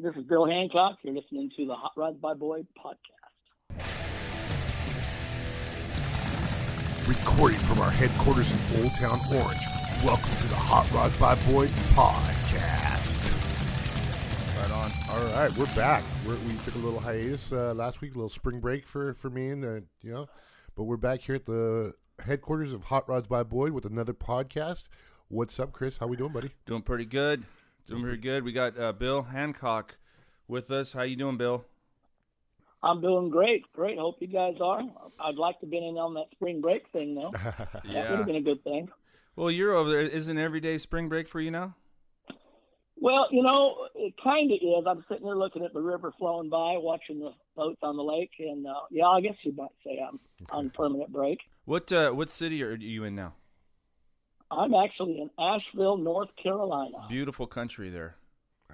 This is Bill Hancock. You're listening to the Hot Rods by Boyd podcast. Recording from our headquarters in Old Town Orange. Welcome to the Hot Rods by Boyd podcast. Right on. All right, we're back. We're, we took a little hiatus uh, last week, a little spring break for for me and the you know, but we're back here at the headquarters of Hot Rods by Boyd with another podcast. What's up, Chris? How we doing, buddy? Doing pretty good. Doing pretty good. We got uh, Bill Hancock with us. How you doing, Bill? I'm doing great. Great. Hope you guys are. I'd like to have been in on that spring break thing, though. That would have been a good thing. Well, you're over there. Isn't every day spring break for you now? Well, you know, it kind of is. I'm sitting there looking at the river flowing by, watching the boats on the lake, and uh, yeah, I guess you might say I'm on permanent break. What uh, what city are you in now? I'm actually in Asheville, North Carolina. Beautiful country there.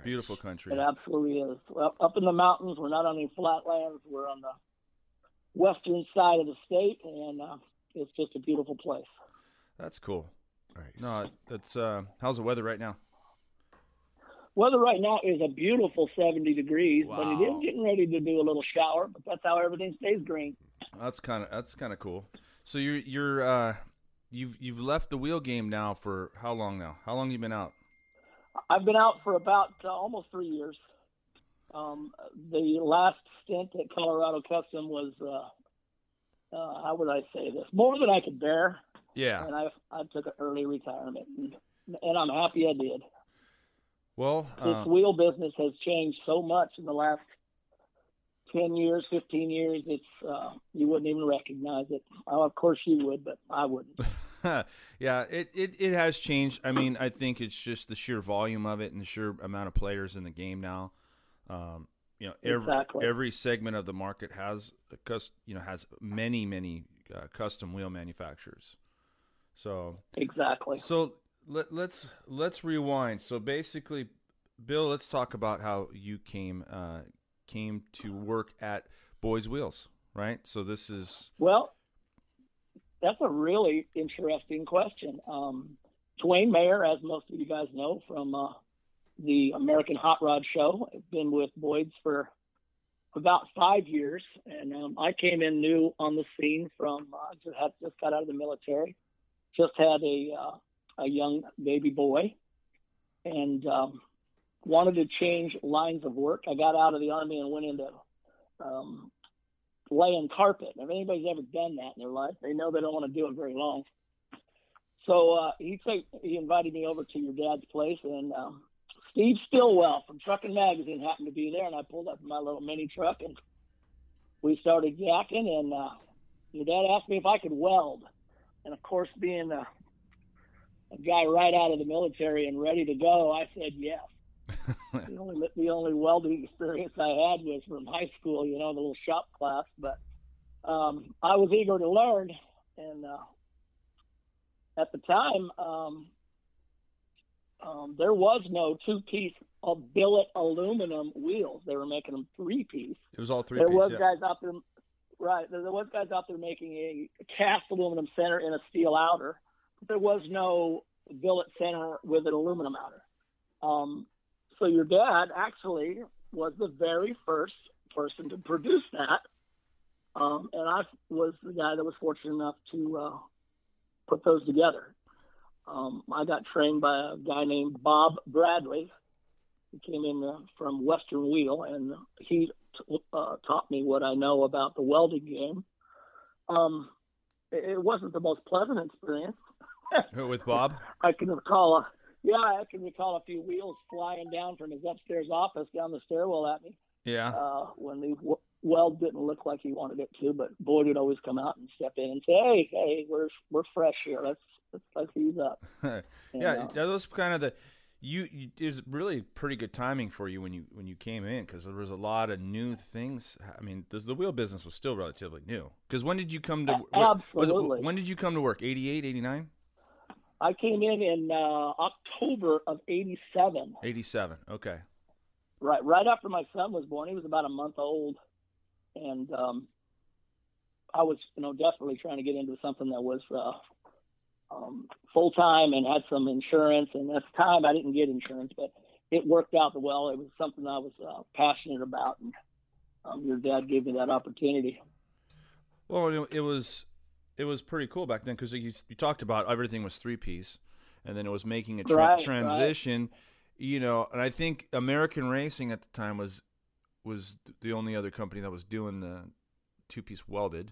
Beautiful country. It absolutely is. Well, up in the mountains, we're not on any flatlands. We're on the western side of the state, and uh, it's just a beautiful place. That's cool. Nice. No, that's uh, how's the weather right now? Weather right now is a beautiful 70 degrees, wow. but it is getting ready to do a little shower. But that's how everything stays green. That's kind of that's kind of cool. So you're you're uh, you've you've left the wheel game now for how long now? How long you been out? I've been out for about uh, almost three years. Um, the last stint at Colorado Custom was, uh, uh, how would I say this? More than I could bear, Yeah. and I I took an early retirement, and, and I'm happy I did. Well, This uh, wheel business has changed so much in the last ten years, fifteen years. It's uh, you wouldn't even recognize it. Oh, of course you would, but I wouldn't. yeah, it, it, it has changed. I mean, I think it's just the sheer volume of it and the sheer amount of players in the game now. Um, you know, every Exactly. every segment of the market has you know has many many uh, custom wheel manufacturers. So exactly. so let, let's let's rewind. So basically, Bill, let's talk about how you came uh, came to work at Boyd's Wheels, right? So this is Well, that's a really interesting question. Um, Dwayne Mayer, as most of you guys know from uh, the American Hot Rod Show, I've been with Boyd's for about five years, and um, I came in new on the scene from uh, just had just got out of the military, just had a uh, a young baby boy, and um, wanted to change lines of work. I got out of the army and went into um, laying carpet. If anybody's ever done that in their life, they know they don't want to do it very long. So uh, he said he invited me over to your dad's place, and um, Steve Stillwell from Trucking Magazine happened to be there, and I pulled up in my little mini truck, and we started yakking. And uh, your dad asked me if I could weld, and of course, being a, a guy right out of the military and ready to go, I said yes. the only the only welding experience I had was from high school, you know, the little shop class. But um, I was eager to learn, and uh, at the time, um, um, there was no two-piece billet aluminum wheels. They were making them three-piece. it was all three. There piece, was yeah. guys out there, right? There, there was guys out there making a cast aluminum center and a steel outer, but there was no billet center with an aluminum outer. Um, so your dad actually was the very first person to produce that, um, and I was the guy that was fortunate enough to uh, put those together. Um, I got trained by a guy named Bob Bradley. He came in uh, from Western Wheel, and he t- uh, taught me what I know about the welding game. Um, it, it wasn't the most pleasant experience. with Bob. I can recall a yeah, I can recall a few wheels flying down from his upstairs office down the stairwell at me Yeah. uh, when the w- weld didn't look like he wanted it to. But Boyd would always come out and step in and say, "Hey, hey, we're we're fresh here. Let's let's, let's ease up." Yeah, uh, that was kind of the you, you. It was really pretty good timing for you when you when you came in because there was a lot of new things. I mean, the, the wheel business was still relatively new. Because when did you come to? A- what- was it- absolutely. when did you come to work? 88, 89? I came in in uh, October of '87. 87. Okay. right right after my son was born. He was about a month old, and um, I was you know desperately trying to get into something that was uh, um, full time and had some insurance. And at the time, I didn't get insurance, but it worked out well. It was something I was uh, passionate about, and um, your dad gave me that opportunity. Well, it, it was it was pretty cool back then because you, you talked about everything was three piece, and then it was making a tra- Right, right. transition. You know, and I think American Racing at the time was was the only other company that was doing the two piece welded,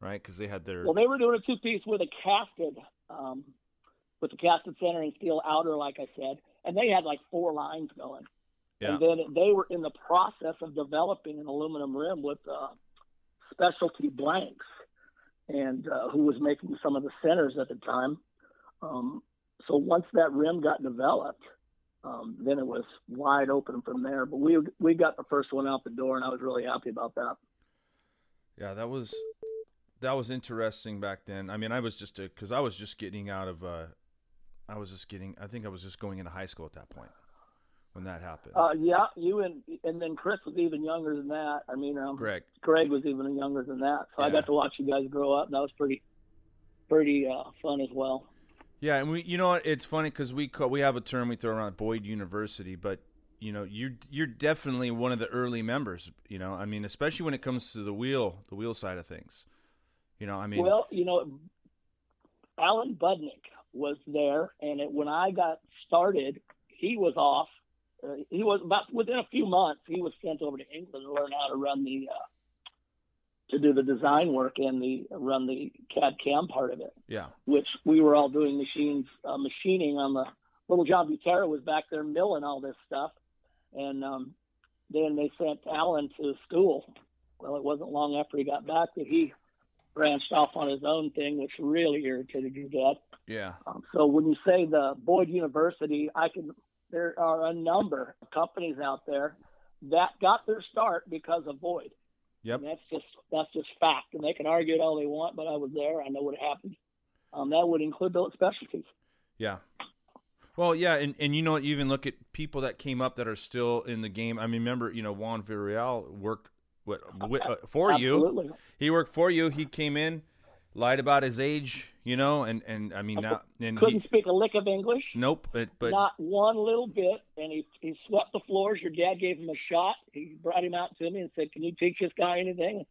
right? Because they had their Well, they were doing a two piece with a casted, um, with the casted center and steel outer, like I said, and they had like four lines going. yeah And then they were in the process of developing an aluminum rim with uh, specialty blanks, and uh, who was making some of the centers at the time. Um, so once that rim got developed, um, then it was wide open from there. But we we got the first one out the door, and I was really happy about that. Yeah, that was that was interesting back then. I mean, I was just because I was just getting out of uh, I was just getting. I think I was just going into high school at that point when that happened. Uh, yeah, you and and then Chris was even younger than that. I mean, um, Greg, Greg was even younger than that. So I got to watch you guys grow up. and That was pretty pretty uh, fun as well. yeah, and we, you know, what? It's funny because we call, we have a term we throw around Boyd University, but you know, you're you're definitely one of the early members. You know, I mean, especially when it comes to the wheel, the wheel side of things. You know, I mean, well, you know, Alan Budnik was there, and it, when I got started, he was off. Uh, he was about within a few months. He was sent over to England to learn how to run the uh, to do the design work and the run the CAD CAM part of it. yeah, which we were all doing machines uh, machining on the little John Buttera was back there milling all this stuff, and um, then they sent Alan to school. Well, it wasn't long after he got back that he branched off on his own thing, which really irritated your dad. yeah, Um, so when you say the Boyd University, I can. There are a number of companies out there that got their start because of Boyd. yep, And that's just that's just fact, and they can argue it all they want, but I was there. I know what happened. Um, that would include Billet Specialties. yeah. Well, yeah, and, and you know, you even look at people that came up that are still in the game. I mean, remember, you know, Juan Villarreal worked what, wi- uh, for you. He worked for you. He came in, lied about his age, you know, and and I mean now and Couldn't he speak a lick of English, nope, but, but not one little bit, and he he swept the floors. Your dad gave him a shot. He brought him out to me and said, "Can you teach this guy anything?"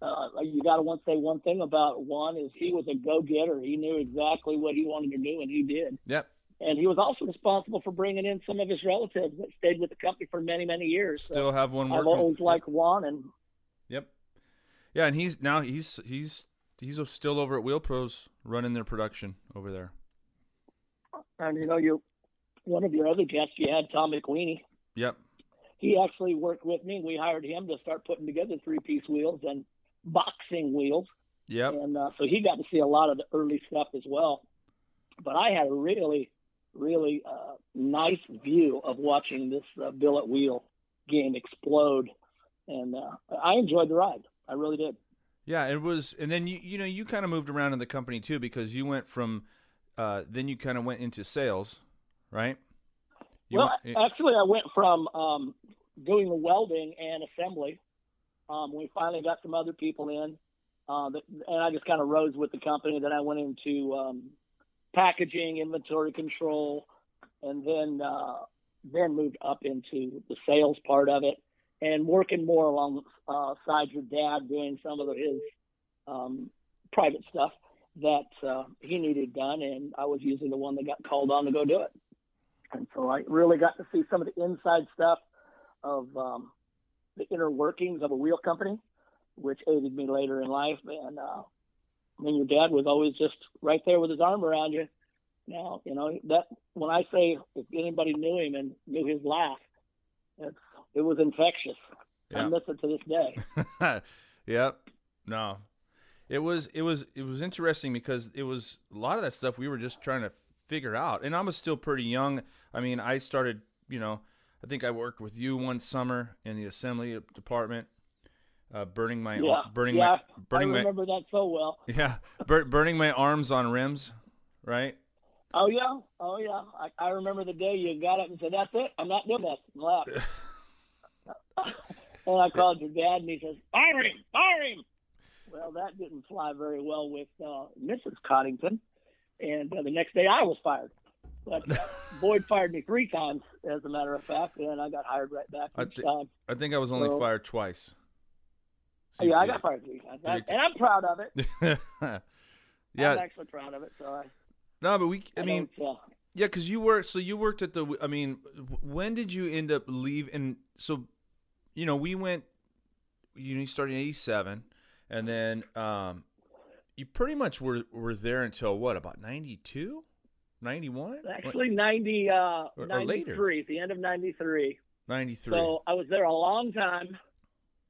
Uh, you got to once say one thing about Juan is he was a go-getter. He knew exactly what he wanted to do, and he did. yep, And he was also responsible for bringing in some of his relatives that stayed with the company for many, many years. So still have one I've working. always liked Juan, and Yep, yeah, and he's now he's he's he's still over at Wheel Pros running their production over there. and you know, you one of your other guests you had, Tom McWeeny. Yep, He actually worked with me. We hired him to start putting together three-piece wheels and boxing wheels, yep, and uh, so he got to see a lot of the early stuff as well. But I had a really, really uh, nice view of watching this uh, billet wheel game explode, and uh, I enjoyed the ride. I really did. Yeah. It was, and then you you know you kind of moved around in the company too because you went from uh, then you kind of went into sales, right? You well, went- actually, I went from um, doing the welding and assembly. Um, we finally got some other people in, uh, that, and I just kind of rose with the company. Then I went into um, packaging, inventory control, and then uh, then moved up into the sales part of it, and working more alongside your dad, doing some of his um, private stuff that uh, he needed done, and I was usually the one that got called on to go do it. And so I really got to see some of the inside stuff of um, the inner workings of a wheel company, which aided me later in life. And uh, I mean, your dad was always just right there with his arm around you. Now, you know that when I say if anybody knew him and knew his laugh, it's, it was infectious. I Yeah. miss it to this day. yep. No. It was it was it was interesting because it was a lot of that stuff we were just trying to figure out. And I was still pretty young. I mean, I started, you know, I think I worked with you one summer in the assembly department, uh, burning my Yeah, burning yeah, my burning my I remember that so well. yeah bur- burning my arms on rims, right? Oh yeah, oh yeah. I, I remember the day you got up and said, "That's it. I'm not doing this." And left. and I called your dad, and he says, "Fire him! Fire him!" Well, that didn't fly very well with uh, Mrs. Coddington, and uh, the next day I was fired. But uh, Boyd fired me three times, as a matter of fact, and I got hired right back I time. I think I was only So- fired twice. So yeah, I got fired three times, Three and I'm proud of it. yeah. I'm actually proud of it. So I, No, but we. I I mean, uh, yeah, because you worked. So you worked at the. I mean, when did you end up leave? And so, you know, we went. You know, you started in '87, and then um, you pretty much were were there until what? About '92, '91, actually 90, uh, Or- or later. 93, the end of 93. '93. So I was there a long time.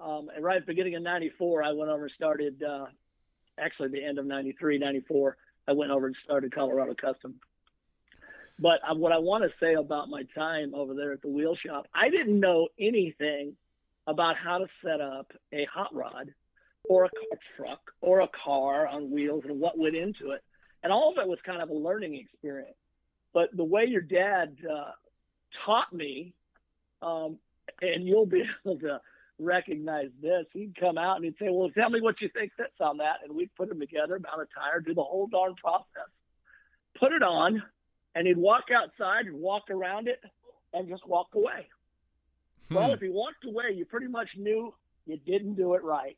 Um, and right at the beginning of 94, I went over and started, uh, actually the end of 93, 94, I went over and started Colorado Custom. But uh, what I want to say about my time over there at the wheel shop, I didn't know anything about how to set up a hot rod or a car truck or a car on wheels and what went into it. And all of it was kind of a learning experience. But the way your dad uh, taught me, um, and you'll be able to recognize this. He'd come out and he'd say, "Well, tell me what you think fits on that," and we'd put them together, mount a tire, do the whole darn process, put it on, and he'd walk outside and walk around it, and just walk away. Well, Hmm. if he walked away, you pretty much knew you didn't do it right.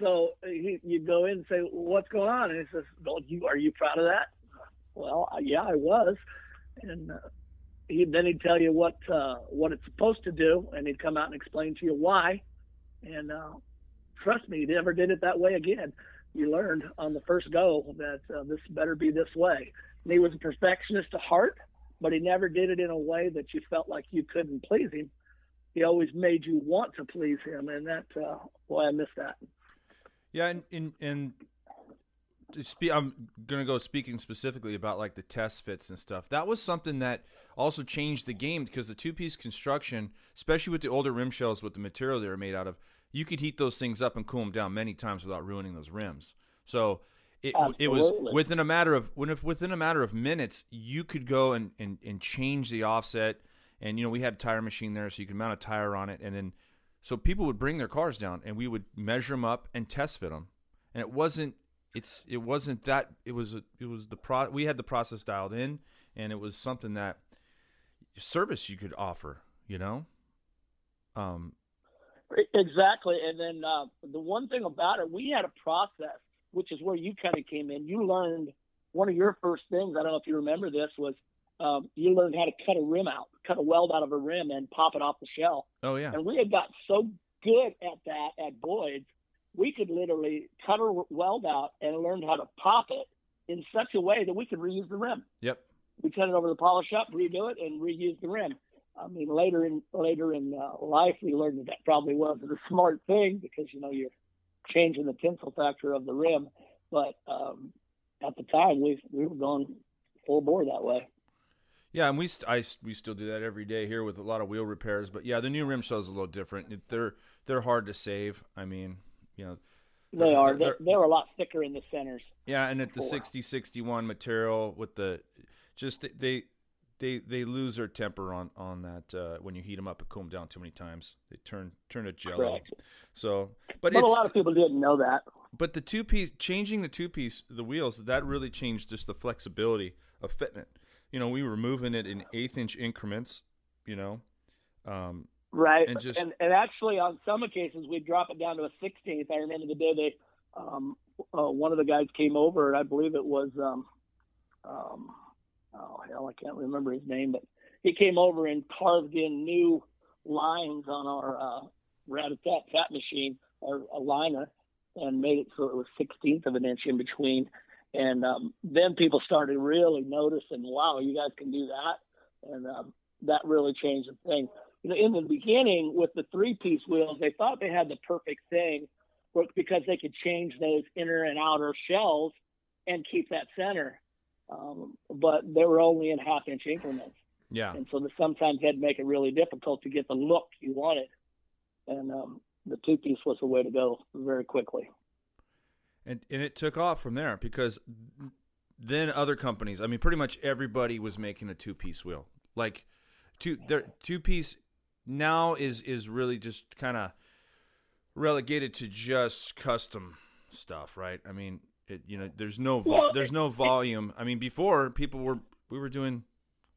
So he, you'd go in and say, well, "What's going on?" And he says, "Well, you are you proud of that?" Well, yeah, I was. And uh, he then he'd tell you what uh, what it's supposed to do, and he'd come out and explain to you why. And uh, trust me, he never did it that way again. You learned on the first go that uh, this better be this way. And he was a perfectionist to heart, but he never did it in a way that you felt like you couldn't please him. He always made you want to please him, and that uh, boy, I miss that. Yeah, and and, and spe- I'm gonna go speaking specifically about like the test fits and stuff. That was something that also changed the game because the two piece construction, especially with the older rim shells with the material they were made out of, you could heat those things up and cool them down many times without ruining those rims. So it it was within a matter of when if within a matter of minutes you could go and, and, and change the offset and you know we had a tire machine there so you could mount a tire on it and then so people would bring their cars down and we would measure them up and test fit them and it wasn't it's it wasn't that it was it was the pro we had the process dialed in and it was something that service you could offer you know um Exactly. And then uh, the one thing about it, we had a process, which is where you kind of came in. You learned one of your first things. I don't know if you remember this was um, you learned how to cut a rim out, cut a weld out of a rim, and pop it off the shell. oh yeah And we had got so good at that at Boyd's, we could literally cut a weld out and learned how to pop it in such a way that we could reuse the rim. yep We send it over to the polish shop, redo it, and reuse the rim. I mean, later in later in uh, life, we learned that that probably wasn't a smart thing because you know you're changing the tensile factor of the rim. But um, at the time, we we were going full bore that way. Yeah, and we st- I, we still do that every day here with a lot of wheel repairs. But yeah, the new rim shell is a little different. They're they're hard to save. I mean, you know, They They're- they're- They're, they're a lot thicker in the centers. yeah, and at the Four. 60 61 material with the just they they they lose their temper on on that uh, when you heat them up and cool them down too many times. They turn turn to jello. Correct. So, but, But it's a lot of people didn't know that. but the two piece changing the two piece the wheels that really changed just the flexibility of fitting it. You know, we were moving it in eighth inch increments. You know, um, Right. And just- and, and actually, on some occasions, we'd drop it down to a 16th. I remember the day they, um, uh, one of the guys came over, and I believe it was, um, um, oh, hell, I can't remember his name, but he came over and carved in new lines on our uh, rat-a-tat fat machine, or a liner, and made it so it was 16th of an inch in between. And um, then people started really noticing, wow, you guys can do that. And um, that really changed the thing you know, in the beginning with the three piece wheels, they thought they had the perfect thing because they could change those inner and outer shells and keep that center. Um, but they were only in half inch increments. yeah, And so the, sometimes that'd make it really difficult to get the look you wanted. And um, the two piece was the way to go very quickly. And and it took off from there because then other companies, I mean, pretty much everybody was making a two piece wheel. Like two their two piece now is is really just kind of relegated to just custom stuff, right? I mean, it you know, there's no vol- Well, there's no volume. I mean, before people were we were doing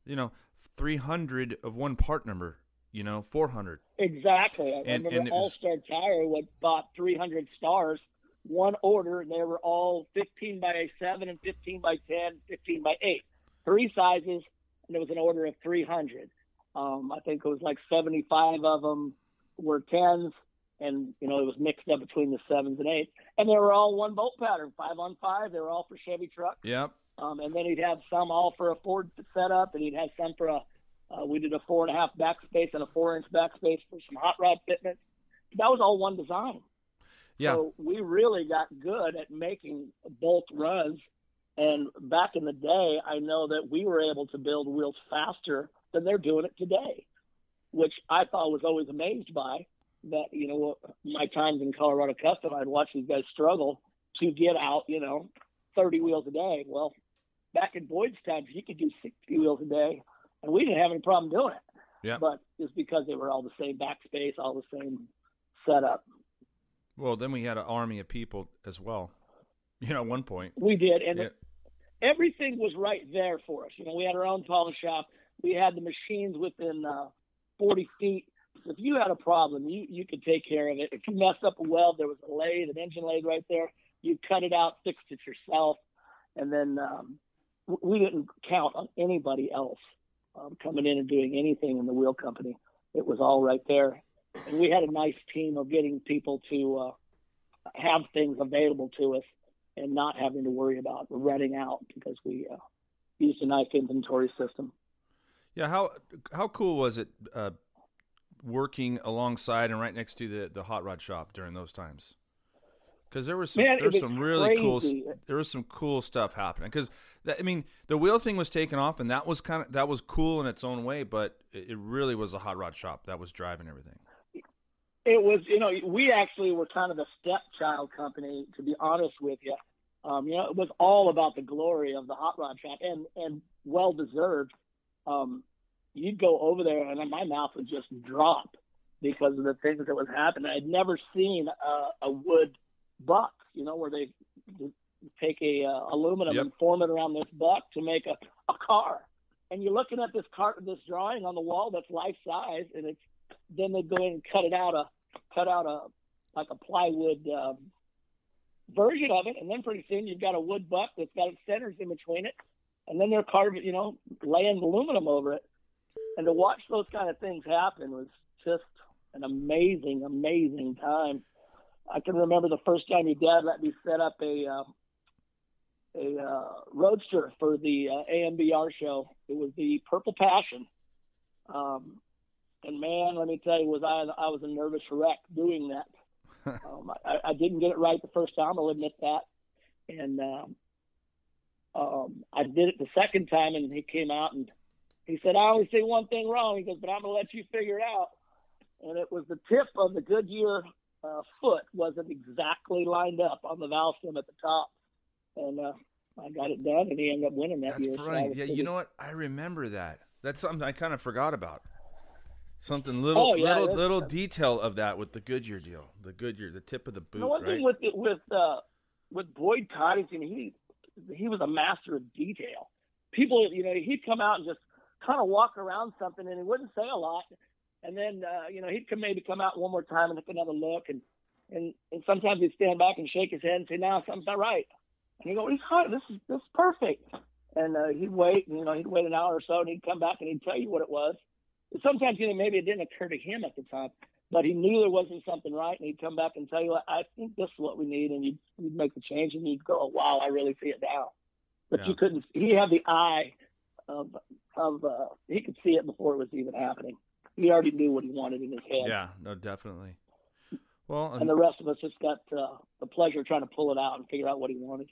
you know, 300 of one part number, you know, 400. Exactly. I And- remember and All Star Tire what bought 300 stars, one order, and they were all 15 by 7 and 15 by 10, 15 by 8. Three sizes, and it was an order of 300. Um, I think it was like 75 of them were 10s, and, you know, it was mixed up between the 7s and 8s. And they were all one bolt pattern, 5 on 5. They were all for Chevy trucks. Yep. Um, and then he'd have some all for a Ford setup, and he'd have some for a. Uh, we did a four and a half backspace and a four inch backspace for some hot rod fitments. That was all one design. Yeah. So we really got good at making bolt runs. And back in the day, I know that we were able to build wheels faster than they're doing it today, which I thought was always amazed by. That you know, my times in Colorado Custom, I'd watch these guys struggle to get out, you know, 30 wheels a day. Well, back in Boyd's times, you could do 60 wheels a day, and we didn't have any problem doing it. Yeah. But it's because they were all the same backspace, all the same setup. Well, then we had an army of people as well. You know, at one point. We did, and Yeah. everything was right there for us. You know, we had our own polish shop. We had the machines within uh, 40 feet. So if you had a problem, you you could take care of it. If you messed up a weld, there was a lathe, an engine lathe right there. You cut it out, fixed it yourself, and then um, we didn't count on anybody else um, coming in and doing anything in the wheel company. It was all right there, and we had a nice team of getting people to uh, have things available to us and not having to worry about running out because we uh, used a nice inventory system. Yeah, how how cool was it uh, working alongside and right next to the the hot rod shop during those times? Because there was some Man, there was some really cool there was some cool stuff happening. Because I mean, the wheel thing was taken off, and that was kind of that was cool in its own way. But it, it really was a hot rod shop that was driving everything. It was, you know, we actually were kind of a stepchild company, to be honest with you. Um, you know, it was all about the glory of the hot rod shop, and and well deserved. Um, you'd go over there, and my mouth would just drop because of the things that was happening. I'd never seen a, a wood buck, you know, where they take a uh, aluminum Yep. and form it around this buck to make a, a car. And you're looking at this car, this drawing on the wall that's life size, and it's then they go in and cut it out a cut out a like a plywood um, version of it, and then pretty soon you've got a wood buck that's got its centers in between it, and then they're carving, you know, laying aluminum over it. And to watch those kind of things happen was just an amazing, amazing time. I can remember the first time your dad let me set up a uh, a uh, roadster for the uh, AMBR show. It was the Purple Passion. Um, and man, let me tell you, was I I was a nervous wreck doing that. um, I, I didn't get it right the first time. I'll admit that. And um, um, I did it the second time, and he came out and he said, "I only see one thing wrong." He goes, "But I'm gonna let you figure it out." And it was the tip of the Goodyear uh, foot wasn't exactly lined up on the valve stem at the top, and uh, I got it done, and he ended up winning that That's year. so I funny. was Yeah, you know what? I remember that. That's something I kind of forgot about. Something little, Oh, yeah, little, little detail of that with the Goodyear deal. The Goodyear, the tip of the boot, the one right? thing with with uh, with Boyd Coddington, he he was a master of detail. People, you know, he'd come out and just kind of walk around something, and he wouldn't say a lot. And then, uh, you know, he'd come maybe come out one more time and take another look, and and and sometimes he'd stand back and shake his head and say, "No, something's not right." And you go, "He's fine. This is this is perfect." And uh, he'd wait, and you know, he'd wait an hour or so, and he'd come back and he'd tell you what it was. And sometimes, you know, maybe it didn't occur to him at the time, but he knew there wasn't something right, and he'd come back and tell you, "I think this is what we need," and you'd, you'd make the change, and you'd go, oh, "Wow, I really see it now." But Yeah. you couldn't. He had the eye of of uh, he could see it before it was even happening. He already knew what he wanted in his head, Yeah, no, definitely. Well, and the rest of us just got uh, the pleasure of trying to pull it out and figure out what he wanted.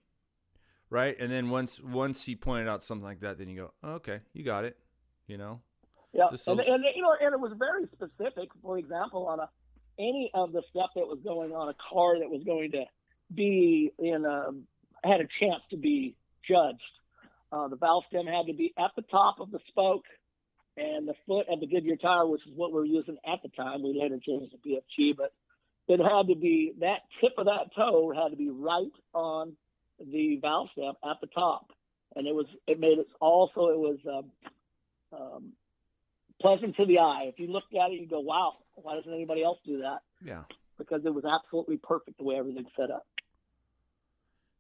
right, and then once once he pointed out something like that, then you go, oh, okay, you got it. You know, Yeah, so- and, and you know, and it was very specific. For example, on a any of the stuff that was going on a car that was going to be in a had a chance to be judged. Uh, the valve stem had to be at the top of the spoke, and the foot of the Goodyear tire, which is what we were using at the time. We later changed to BFG, but it had to be that tip of that toe had to be right on the valve stem at the top, and it was it made it also it was. Um, um, pleasant to the eye. If you looked at it, you go, "Wow, why doesn't anybody else do that?" Yeah. Because it was absolutely perfect the way everything's set up.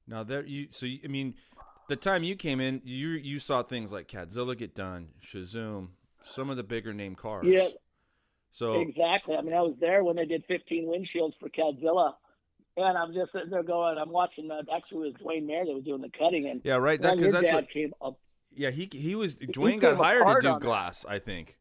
Now there you so you, I mean, the time you came in, you you saw things like Cadzilla get done, CheZoom, some of the bigger name cars. Yeah. So Exactly. I mean, I was there when they did 15 windshields for Cadzilla, and I'm just sitting there going, I'm watching. Uh, actually, it was Dwayne Mayer that was doing the cutting, and yeah, right. That because that's what. came up. Yeah, he he was Dwayne came got hired to do glass. I think.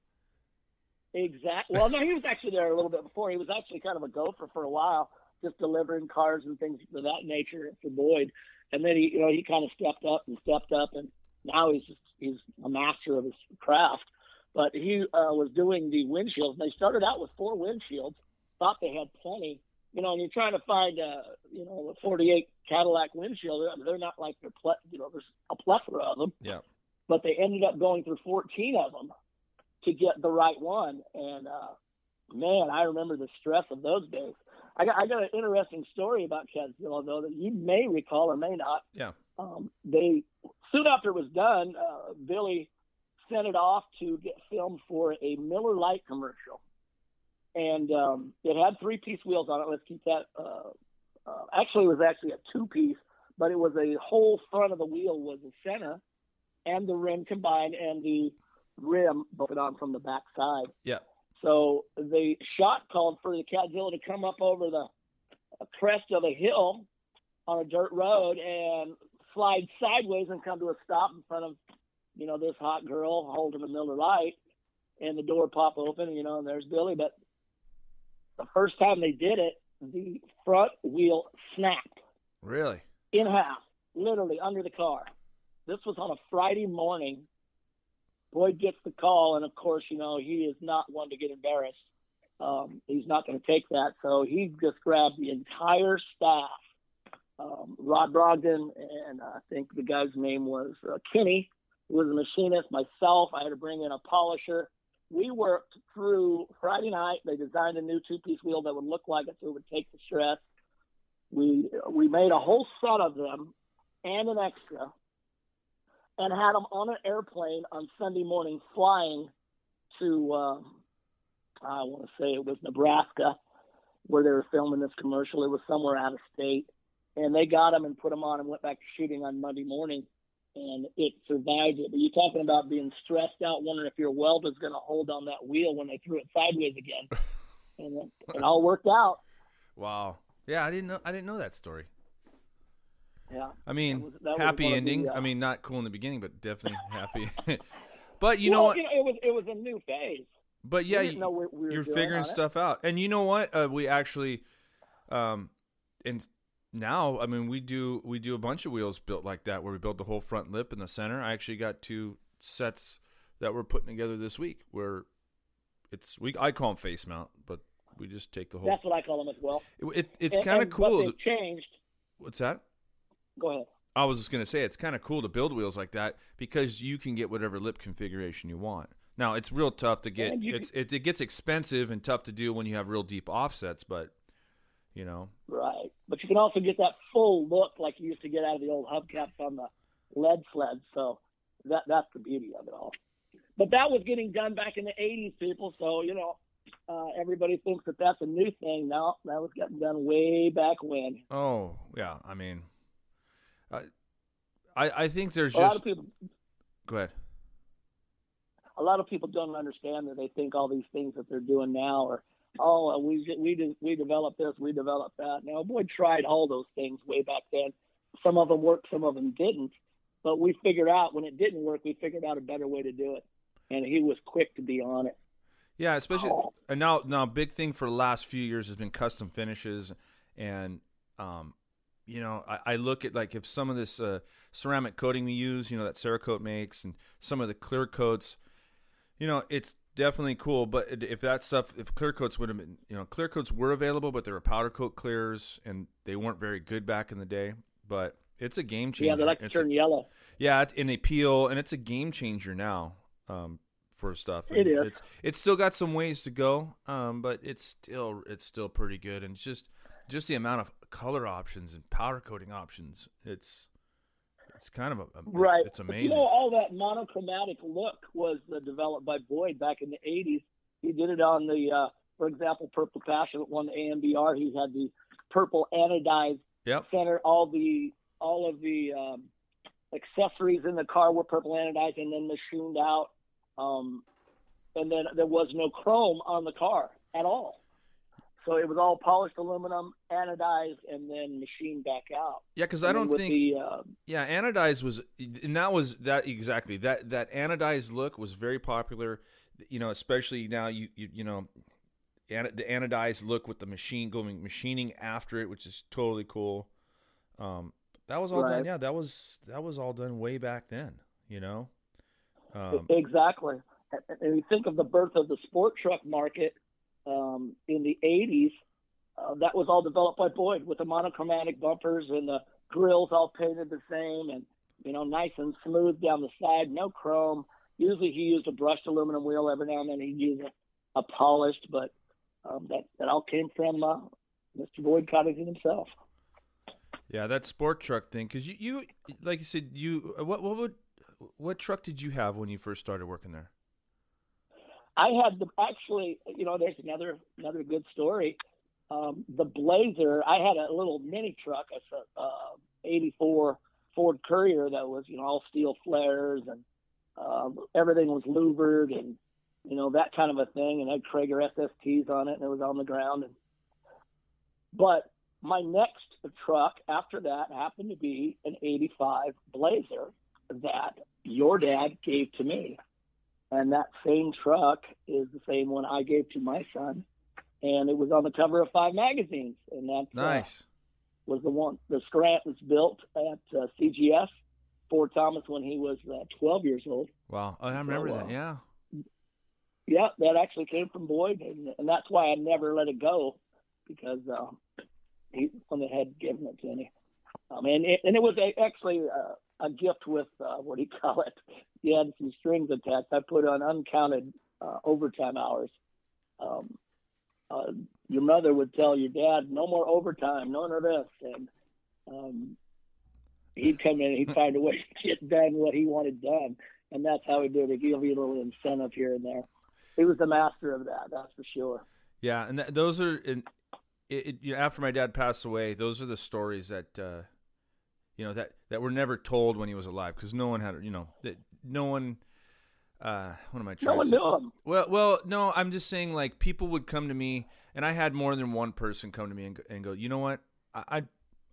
Exactly. Well, no, he was actually there a little bit before. He was actually kind of a gopher for a while, just delivering cars and things of that nature for Boyd. And then he, you know, he kind of stepped up and stepped up, and now he's just, he's a master of his craft. But he uh, was doing the windshields. They started out with four windshields, thought they had plenty. You know, and you're trying to find a, you know, a 48 Cadillac windshield. They're not like they're, ple- you know, there's a plethora of them Yeah. but they ended up going through 14 of them to get the right one. And uh, man, I remember the stress of those days. I got, I got an interesting story about Cadzilla though that you may recall or may not. Yeah. Um, they soon after it was done, uh, Billy sent it off to get filmed for a Miller Lite commercial, and um, it had three piece wheels on it. Let's keep that. Uh, uh, actually, it was actually a two piece, but it was a whole front of the wheel was the center and the rim combined and the rim bolted on from the back side. Yeah. So the shot called for the Cadzilla to come up over the crest of a hill on a dirt road and slide sideways and come to a stop in front of, you know, this hot girl holding a Miller Lite, and the door pop open, you know, and there's Billy. But the first time they did it, the front wheel snapped Really. in half, literally under the car. This was on a Friday morning. Boyd gets the call, and of course, you know, he is not one to get embarrassed. Um, he's not going to take that. So he just grabbed the entire staff um, Rod Brogdon, and I think the guy's name was uh, Kenny, who was a machinist, myself. I had to bring in a polisher. We worked through Friday night. They designed a new two piece wheel that would look like it so it would take the stress. We, we made a whole set of them and an extra and had them on an airplane on Sunday morning flying to, um, I want to say it was Nebraska, where they were filming this commercial. It was somewhere out of state. And they got them and put them on and went back to shooting on Monday morning. And it survived it. But you're talking about being stressed out, wondering if your weld is going to hold on that wheel when they threw it sideways again. and it, it all worked out. Wow. Yeah, I didn't know. I didn't know that story. Yeah. I mean, That was- that happy of the, ending. uh, I mean, not cool in the beginning, but definitely happy. but you well, know what? You know, it was it was a new phase. But yeah, we you, know we were you're figuring on it. stuff out. And you know what? Uh, we actually, um, and now I mean we do we do a bunch of wheels built like that where we build the whole front lip in the center. I actually got two sets that we're putting together this week where it's we I call them face mount, but we just take the whole. That's what I call them as well. it, it- it's kind of what cool. they've changed. what's that? Go ahead. I was just gonna say it's kind of cool to build wheels like that because you can get whatever lip configuration you want. Now it's real tough to get. It's it, it gets expensive and tough to do when you have real deep offsets, but you know, Right. But you can also get that full look like you used to get out of the old hubcaps on the lead sleds. So that that's the beauty of it all. But that was getting done back in the 80s, people. So, you know, uh, everybody thinks that that's a new thing. No, that was getting done way back when. oh yeah, I mean, I I, think there's just A lot of people go ahead. a lot of people don't understand that they think all these things that they're doing now are oh we we we developed this we developed that. Now boy tried all those things way back then. Some of them worked some of them didn't. But we figured out when it didn't work we figured out a better way to do it. And he was quick to be on it. Yeah, especially and now now big thing for the last few years has been custom finishes and um you know I, I look at like if some of this uh, ceramic coating we use you know that Cerakote makes and some of the clear coats you know it's definitely cool. But if that stuff if clear coats would have been you know clear coats were available but they were powder coat clears and they weren't very good back in the day. But it's a game changer yeah they like to It's a- turn yellow. Yeah, it- and they peel, and it's a game changer now um, for stuff. And is. It's it's still got some ways to go, um, but it's still it's still pretty good, and it's just just the amount of color options and powder coating options. It's It's kind of a, a Right. It's, But amazing. You know, all that monochromatic look was uh, developed by Boyd back in the 80s. He did it on the, uh, for example, Purple Passion won the AMBR. He had the purple anodized yep. center. All the all of the um, accessories in the car were purple anodized and then machined out. Um, and then there was no chrome on the car at all. So it was all polished aluminum, anodized, and then machined back out. Yeah, because I don't think. the, uh, Yeah, anodized was, and that was that exactly that that anodized look was very popular. You know, especially now you you, you know, an, the anodized look with the machine going machining after it, which is totally cool. Um, that was all done. Yeah, that was that was all done way back then. You know. Um, exactly. And you think of the birth of the sport truck market um, in the 80s, uh, that was all developed by Boyd with the monochromatic bumpers and the grills all painted the same and, you know, nice and smooth down the side, no chrome. Usually he used a brushed aluminum wheel. Every now and then he'd use a, a polished, but um, that, that all came from uh, Mr. Boyd Coddington himself. yeah, that sport truck thing. Because you, you, like you said, you what what would what truck did you have when you first started working there? I had the actually, you know, there's another another good story. Um, the Blazer, I had a little mini truck, a uh, '84 Ford Courier that was, you know, all steel flares and um, everything was louvered and you know that kind of a thing, and had Cragar SSTs on it, and it was on the ground. And but my next truck after that happened to be an '85 Blazer that your dad gave to me and that same truck is the same one I gave to my son, and it was on the cover of five magazines, and that uh, Nice. was the one the Scranton's built at uh, CGS Ford Thomas when he was uh, 12 years old. Wow, I remember So, that. uh, Yeah. Yeah, that actually came from Boyd, and, and that's why I never let it go because um, he's the one that had given it to me. Um, and it, and it was actually uh, a gift with uh, what do you call it? He had some strings attached. I put on uncounted uh, overtime hours. Um, uh, your mother would tell your dad, "No more overtime, none of this," and um, he'd come in, and he'd find a way to get done what he wanted done, and that's how he did it. He'd give you a little incentive here and there. He was the master of that, that's for sure. Yeah, and th- those are and it, it, you know, after my dad passed away. Those are the stories that uh, you know that that were never told when he was alive because no one had you know that no one. Uh, what am I trying No to one say? knew him. Well, well, no, I'm just saying like people would come to me, and I had more than one person come to me and, go- and go, you know what, I, I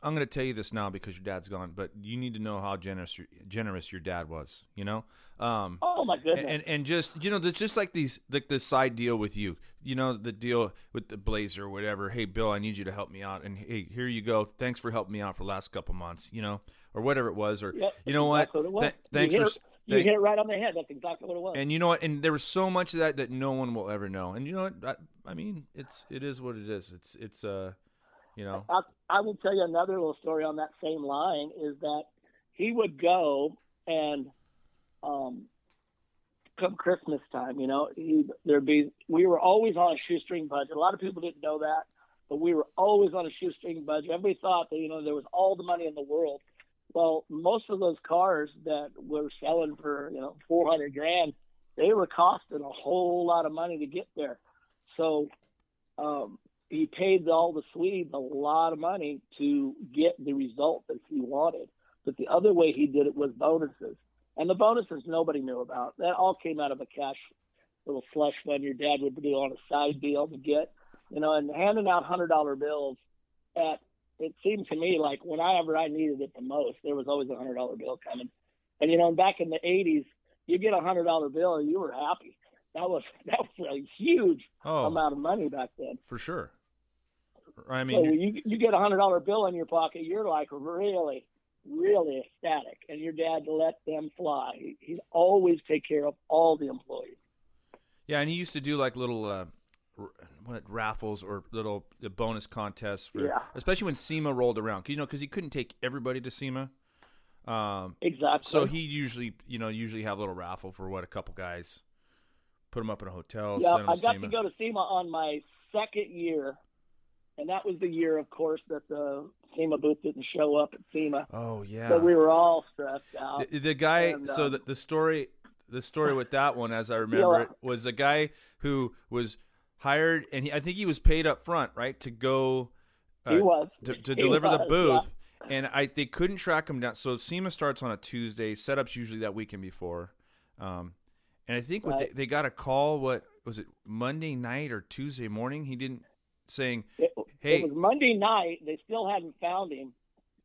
I'm going to tell you this now because your dad's gone, but you need to know how generous your, generous your dad was, you know. Um, Oh my goodness! and and just you know, just like these like this side deal with you. You know, the deal with the Blazer or whatever. Hey, Bill, I need you to help me out, and hey, here you go. Thanks for helping me out for the last couple months. You know, or whatever it was, or Yep, you know what? what it was. Th- thanks for. you thank- hit it right on the head. That's exactly what it was. and you know what? And there was so much of that that no one will ever know. And you know what? I, I mean, it's it is what it is. It's it's uh, you know, I, I will tell you another little story on that same line is that he would go and um, come Christmas time, you know, he there'd be we were always on a shoestring budget. A lot of people didn't know that, but we were always on a shoestring budget. Everybody thought that you know there was all the money in the world. Well, most of those cars that were selling for you know 400 grand, they were costing a whole lot of money to get there. So um, he paid all the Swedes a lot of money to get the result that he wanted. But the other way he did it was bonuses. And the bonuses nobody knew about. That all came out of a cash little slush fund your dad would do on a side deal to get, you know, and handing out hundred dollar bills at it seemed to me like whenever I needed it the most, there was always a hundred dollar bill coming. And you know, back in the eighties, you get a hundred dollar bill and you were happy. That was that was a huge oh, amount of money back then. for sure. I So mean, when you you get a hundred dollar bill in your pocket, you're like really, really ecstatic, and your dad let them fly. He, he'd always take care of all the employees. yeah, and he used to do like little uh, what raffles or little uh, bonus contests for, Yeah. especially when SEMA rolled around. 'Cause, You know, because he couldn't take everybody to SEMA. Um, Exactly. So he usually, you know, usually have a little raffle for what a couple guys, put them up in a hotel, yeah, send them I got SEMA. to go to SEMA on my second year, and that was the year, of course, that the SEMA booth didn't show up at SEMA. Oh yeah. So we were all stressed out. The, the guy. And, so um, the, the story, the story with that one, as I remember Yeah. it, was a guy who was hired, and he, I think he was paid up front, right, to go uh, he was to, to He deliver the was, booth. And I they couldn't track him down. So SEMA starts on a Tuesday. Setups usually that weekend before. Um, and I think what Right. they, they got a call. What was it? Monday night or Tuesday morning? He didn't saying, It, "Hey, it was Monday night. They still hadn't found him,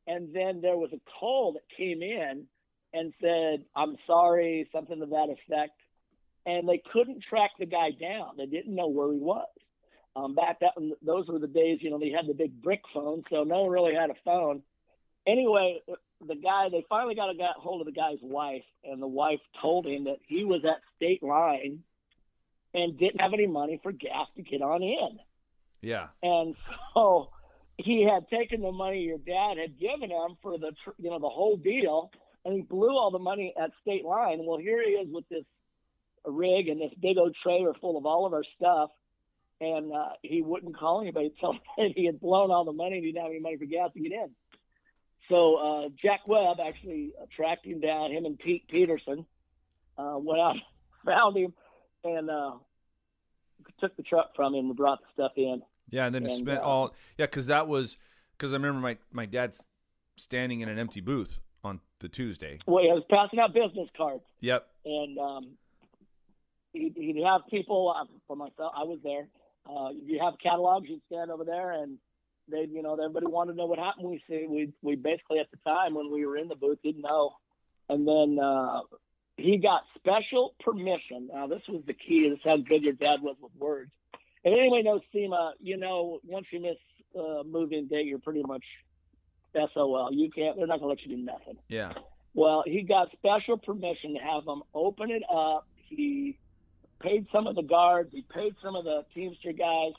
and then there was a call that came in and said, "I'm sorry," something to that effect, and they couldn't track the guy down. They didn't know where he was. Um, back that those were the days, you know, they had the big brick phone, so no one really had a phone. Anyway, the guy they finally got a got hold of the guy's wife, and the wife told him that he was at state line and didn't have any money for gas to get on in. Yeah, And so he had taken the money your dad had given him for the you know the whole deal, and he blew all the money at state line. Well, here he is with this rig and this big old trailer full of all of our stuff, and uh, he wouldn't call anybody that he had blown all the money and he didn't have any money for gas to get in. So uh, Jack Webb actually tracked him down. Him and Pete Peterson uh, went out, found him, and uh, took the truck from him and brought the stuff in. Yeah. And then it And, spent uh, all yeah, because that was because I remember my my dad's standing in an empty booth on the Tuesday. Well, he was passing out business cards, Yep. and um, he'd, he'd have people. Uh, for myself, I was there. Uh, you have catalogs. You'd stand over there, and they, you know, everybody wanted to know what happened. We see, we we basically at the time when we were in the booth didn't know, and then uh, he got special permission. Now this was the key. This is how good your dad was with words. And anybody knows SEMA, you know, once you miss uh, move-in date, you're pretty much SOL. You can't. They're not gonna let you do nothing. Yeah. Well, he got special permission to have them open it up. He paid some of the guards. He paid some of the Teamster guys,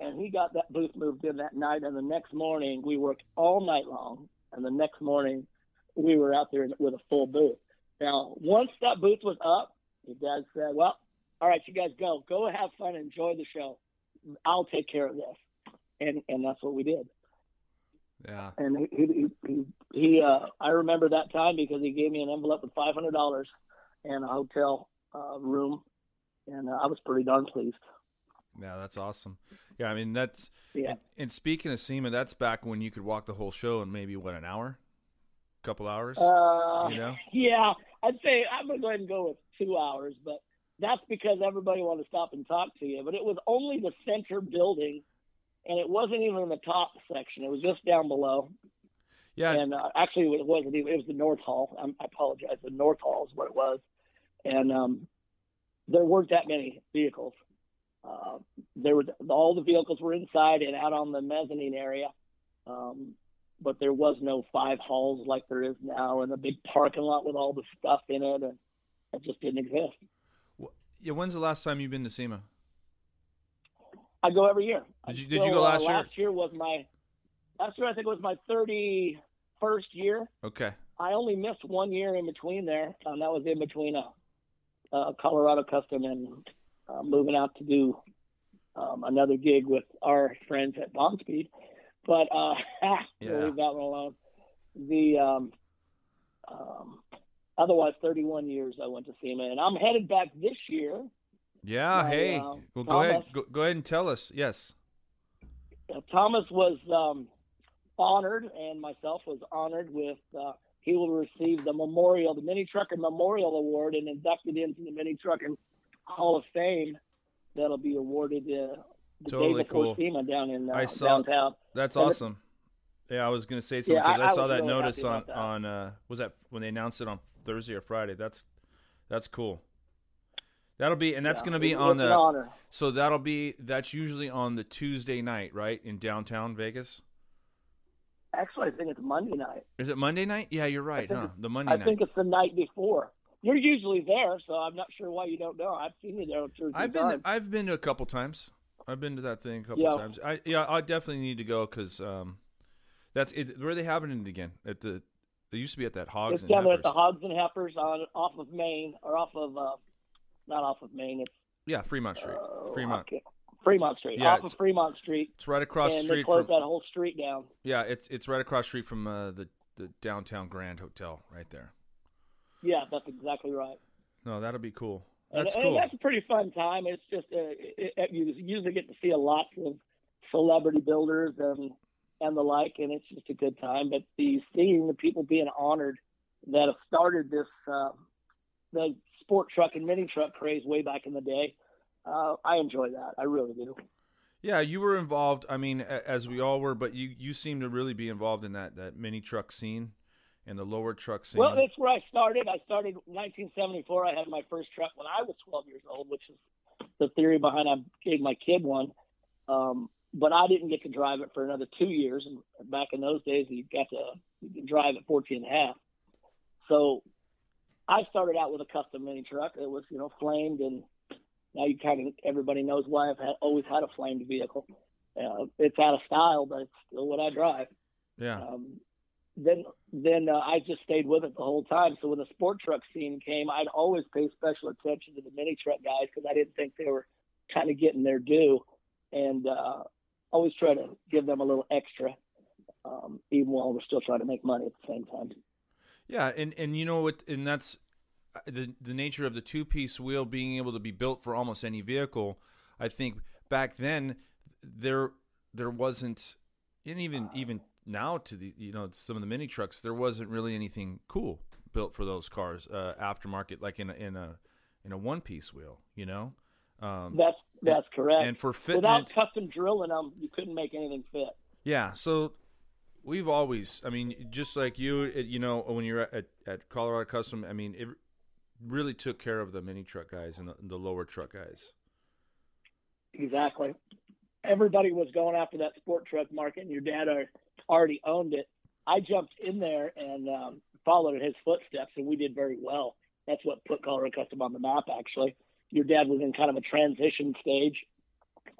and he got that booth moved in that night. And the next morning, we worked all night long. And the next morning, we were out there with a full booth. Now, once that booth was up, his dad said, "Well, all right, you guys go. Go have fun. Enjoy the show. I'll take care of this." And and that's what we did Yeah. and he he he, he uh, I remember that time because he gave me an envelope with five hundred dollars and a hotel uh, room, and uh, I was pretty darn pleased. Yeah, that's awesome. Yeah, I mean that's Yeah. And, and speaking of SEMA, that's back when you could walk the whole show in maybe what an hour, couple hours. Uh, you know. yeah, I'd say I'm gonna go ahead and go with two hours, but that's because everybody wanted to stop and talk to you. But it was only the center building, and it wasn't even in the top section. It was just down below. Yeah. and uh, actually it wasn't even it was the north hall I'm, i apologize the north hall is what it was and um, there weren't that many vehicles uh, there was all the vehicles were inside and out on the mezzanine area um, but there was no five halls like there is now and a big parking lot with all the stuff in it and it just didn't exist yeah. When's the last time you've been to SEMA? I go every year. Did you- did you still, go uh, last year? Last year was my last year. I think it was my thirty first year. Okay. I only missed one year in between there, and that was in between a, a Colorado Custom and uh, moving out to do um, another gig with our friends at Bondspeed. But uh, Yeah. leave that one alone. The um, um, otherwise, 31 years I went to SEMA, and I'm headed back this year. Yeah. My, hey. uh, well, go ahead. Go, go ahead and tell us. Yes. Uh, Thomas was um, honored, and myself was honored with. Uh, he will receive the memorial, the Mini Trucker Memorial Award, and inducted into the Mini Trucking Hall of Fame. That'll be awarded uh, the Totally day before cool. SEMA down in uh, I saw- downtown. That's And it- awesome. Yeah, I was gonna say something because I- I, I saw that really notice on that. on uh, was that when they announced it on Thursday or Friday? That's that's cool. That'll be and that's Yeah, gonna be on the honor. so that'll be that's usually on the Tuesday night, right, in downtown Vegas. Actually, I think it's Monday night. Is it Monday night? Yeah, you're right, huh? The Monday I night. think it's the night before. You're usually there, so I'm not sure why you don't know. I've seen you there two I've been times. I've been to a couple times. I've been to that thing a couple Yeah. times. I yeah, I definitely need to go because um, that's it. Where are they having it again? At the they used to be at that Hogs It's and down there at the Hogs and Heifers on off of Main or off of uh, not off of Main. It's Yeah, Fremont Street. uh, Fremont. Fremont Street, Yeah, off of Fremont Street, It's right across the and they closed from. that whole street down. Yeah, it's it's right across street from uh, the the downtown Grand Hotel, right there. Yeah, that's exactly right. No, that'll be cool. That's and cool. that's a pretty fun time. It's just uh, it, it, you usually get to see a lot of celebrity builders and and the like, and it's just a good time. But the seeing the people being honored that have started this uh, the sport truck and mini truck craze way back in the day, uh, I enjoy that. I really do. Yeah, you were involved. I mean, as we all were, but you you seem to really be involved in that that mini truck scene and the lower truck scene. Well, that's where I started. I started 1974. I had my first truck when I was 12 years old, which is the theory behind I gave my kid one. Um, but I didn't get to drive it for another two years. And back in those days, you got to you drive at 14 and a half. So I started out with a custom mini truck. It was, you know, flamed, and now you kind of everybody knows why I've had, always had a flamed vehicle. Uh, it's out of style, but it's still what I drive yeah, um, then then uh, I just stayed with it the whole time. So when the sport truck scene came, I'd always pay special attention to the mini truck guys because I didn't think they were kind of getting their due, and uh, always try to give them a little extra, um, even while we're still trying to make money at the same time. yeah, and and you know what? And that's uh, the the nature of the two piece wheel being able to be built for almost any vehicle. I think back then there there wasn't, and even even now to the you know some of the mini trucks there wasn't really anything cool built for those cars uh, aftermarket like in a, in a in a one piece wheel. You know. Um, That's that's correct. and for Without fitment, custom drilling them, you couldn't make anything fit. Yeah, so we've always, I mean, just like you, it, you know, when you're at, at Colorado Custom, I mean, it really took care of the mini truck guys and the, the lower truck guys. Exactly. Everybody was going after that sport truck market, and your dad are, already owned it. I jumped in there and um, followed in his footsteps, and we did very well. That's what put Colorado Custom on the map, actually. Your dad was in kind of a transition stage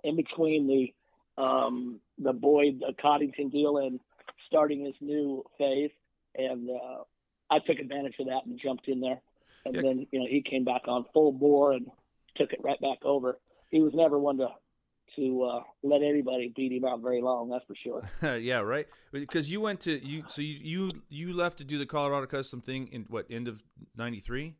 in between the um, the Boyd uh, Coddington deal and starting his new phase, and uh, I took advantage of that and jumped in there. And Yeah. then you know he came back on full bore and took it right back over. He was never one to to uh, let anybody beat him out very long. That's for sure. yeah, right. Because you went to you, so you, you you left to do the Colorado Custom thing in what end of '93?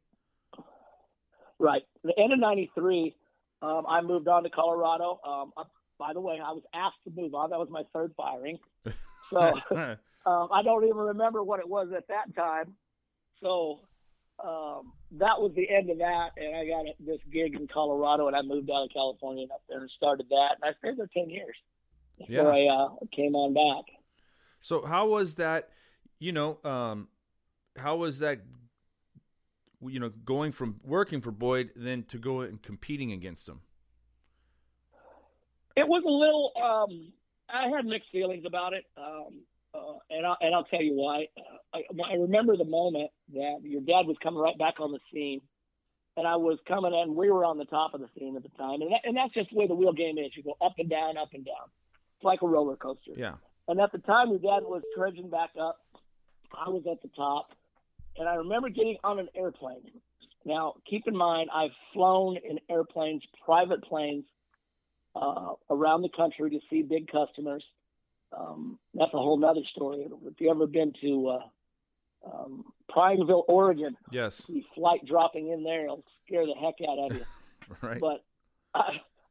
Right. The end of '93, um, I moved on to Colorado. Um, uh, by the way, I was asked to move on. That was my third firing. So um, I don't even remember what it was at that time. So um, that was the end of that, and I got this gig in Colorado, and I moved out of California and up there and started that, and I stayed there ten years before I uh, came on back. so how was that? You know, um, how was that? You know, going from working for Boyd then to go and competing against him. It was a little. Um, I had mixed feelings about it, um, uh, and I, and I'll tell you why. Uh, I, I remember the moment that your dad was coming right back on the scene, and I was coming in. We were on the top of the scene at the time, and that, and that's just the way the wheel game is. You go up and down, up and down. It's like a roller coaster. Yeah. And at the time, your dad was trudging back up. I was at the top, and I remember getting on an airplane. Now, keep in mind, I've flown in airplanes, private planes, uh, around the country to see big customers. Um, that's a whole nother story. If you ever been to uh, um, Prineville, Oregon, Yes. the flight dropping in there will scare the heck out of you Right. but I,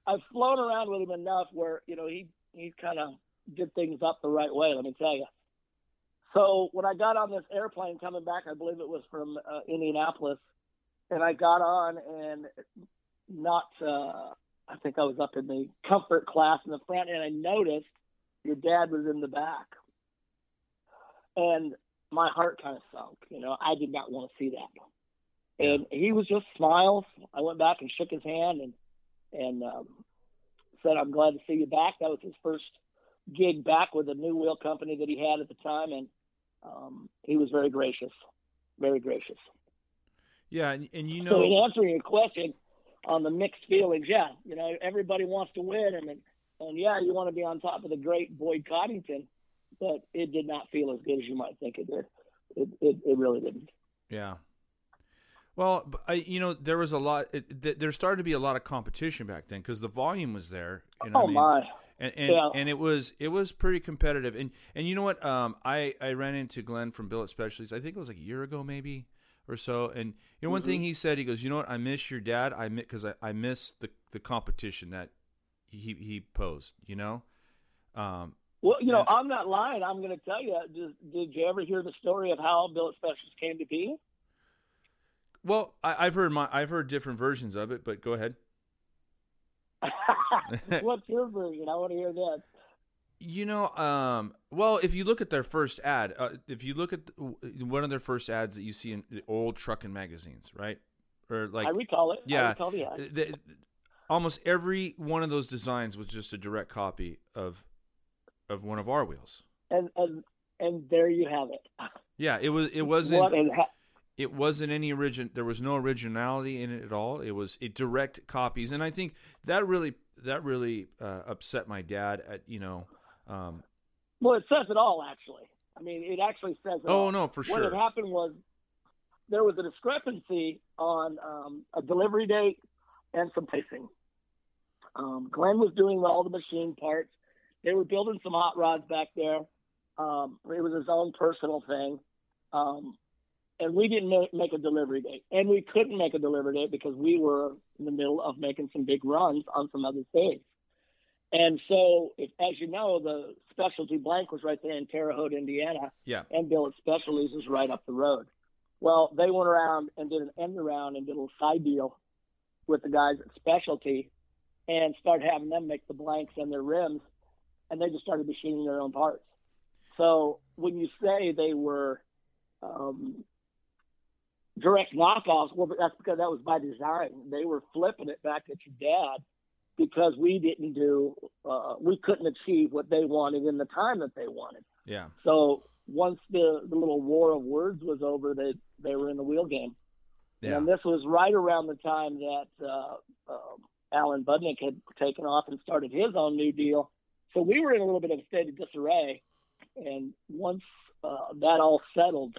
I've flown around with him enough where you know he he kind of did things up the right way. Let me tell you. So when I got on this airplane coming back, I believe it was from uh, Indianapolis, and I got on and not. Uh, I think I was up in the comfort class in the front, and I noticed your dad was in the back, and my heart kind of sunk. You know, I did not want to see that and he was just smiles. I went back and shook his hand and and um, said, "I'm glad to see you back." That was his first gig back with a new wheel company that he had at the time, and um, he was very gracious, very gracious. yeah, and, and you So in know, answering your question on the mixed feelings, yeah, you know, everybody wants to win, and and, yeah, you want to be on top of the great Boyd Coddington, but it did not feel as good as you might think it did. It it, it really didn't. yeah. Well, I, you know, there was a lot. It, th- there started to be a lot of competition back then because the volume was there. You know oh I mean? my! And and, Yeah. and it was it was pretty competitive and and you know what um i i ran into glenn from billet specialties i think it was like a year ago maybe or so and you know one Mm-hmm. thing he said he goes you know what i miss your dad i because I, I miss the the competition that he he posed you know um Well, you know, And- on that line, I'm going to tell you. Did, did you ever hear the story of how Billet Specialties came to be? well I, i've heard my i've heard different versions of it but go ahead What's your version? I want to hear this. You know, um, well, if you look at their first ad, uh, if you look at the, one of their first ads that you see in the old trucking magazines, right? Or like, I recall it. I yeah, recall the ad. almost every one of those designs was just a direct copy of of one of our wheels. and and and there you have it. Yeah, it was. It wasn't. What it wasn't any origin there was no originality in it at all it was it direct copies and i think that really that really uh, upset my dad at you know um, well, it says it all. Actually, I mean, it actually says it oh all. no for sure. What sure had happened was there was a discrepancy on um, a delivery date and some pacing. Um, Glenn was doing all the machine parts. They were building some hot rods back there. Um, it was his own personal thing. And we didn't make a delivery date. And we couldn't make a delivery date because we were in the middle of making some big runs on some other things. And so, if, as you know, the specialty blank was right there in Terre Haute, Indiana yeah and Billet Specialties is right up the road. Well, they went around and did an end around and did a little side deal with the guys at Specialty and started having them make the blanks and their rims, and they just started machining their own parts. So when you say they were um, direct knockoffs, well, that's because that was by design. They were flipping it back at your dad because we didn't do, uh, we couldn't achieve what they wanted in the time that they wanted. yeah So once the, the little war of words was over, they they were in the wheel game. yeah And this was right around the time that uh, um, Alan Budnik had taken off and started his own new deal. So we were in a little bit of a state of disarray. And once uh, that all settled,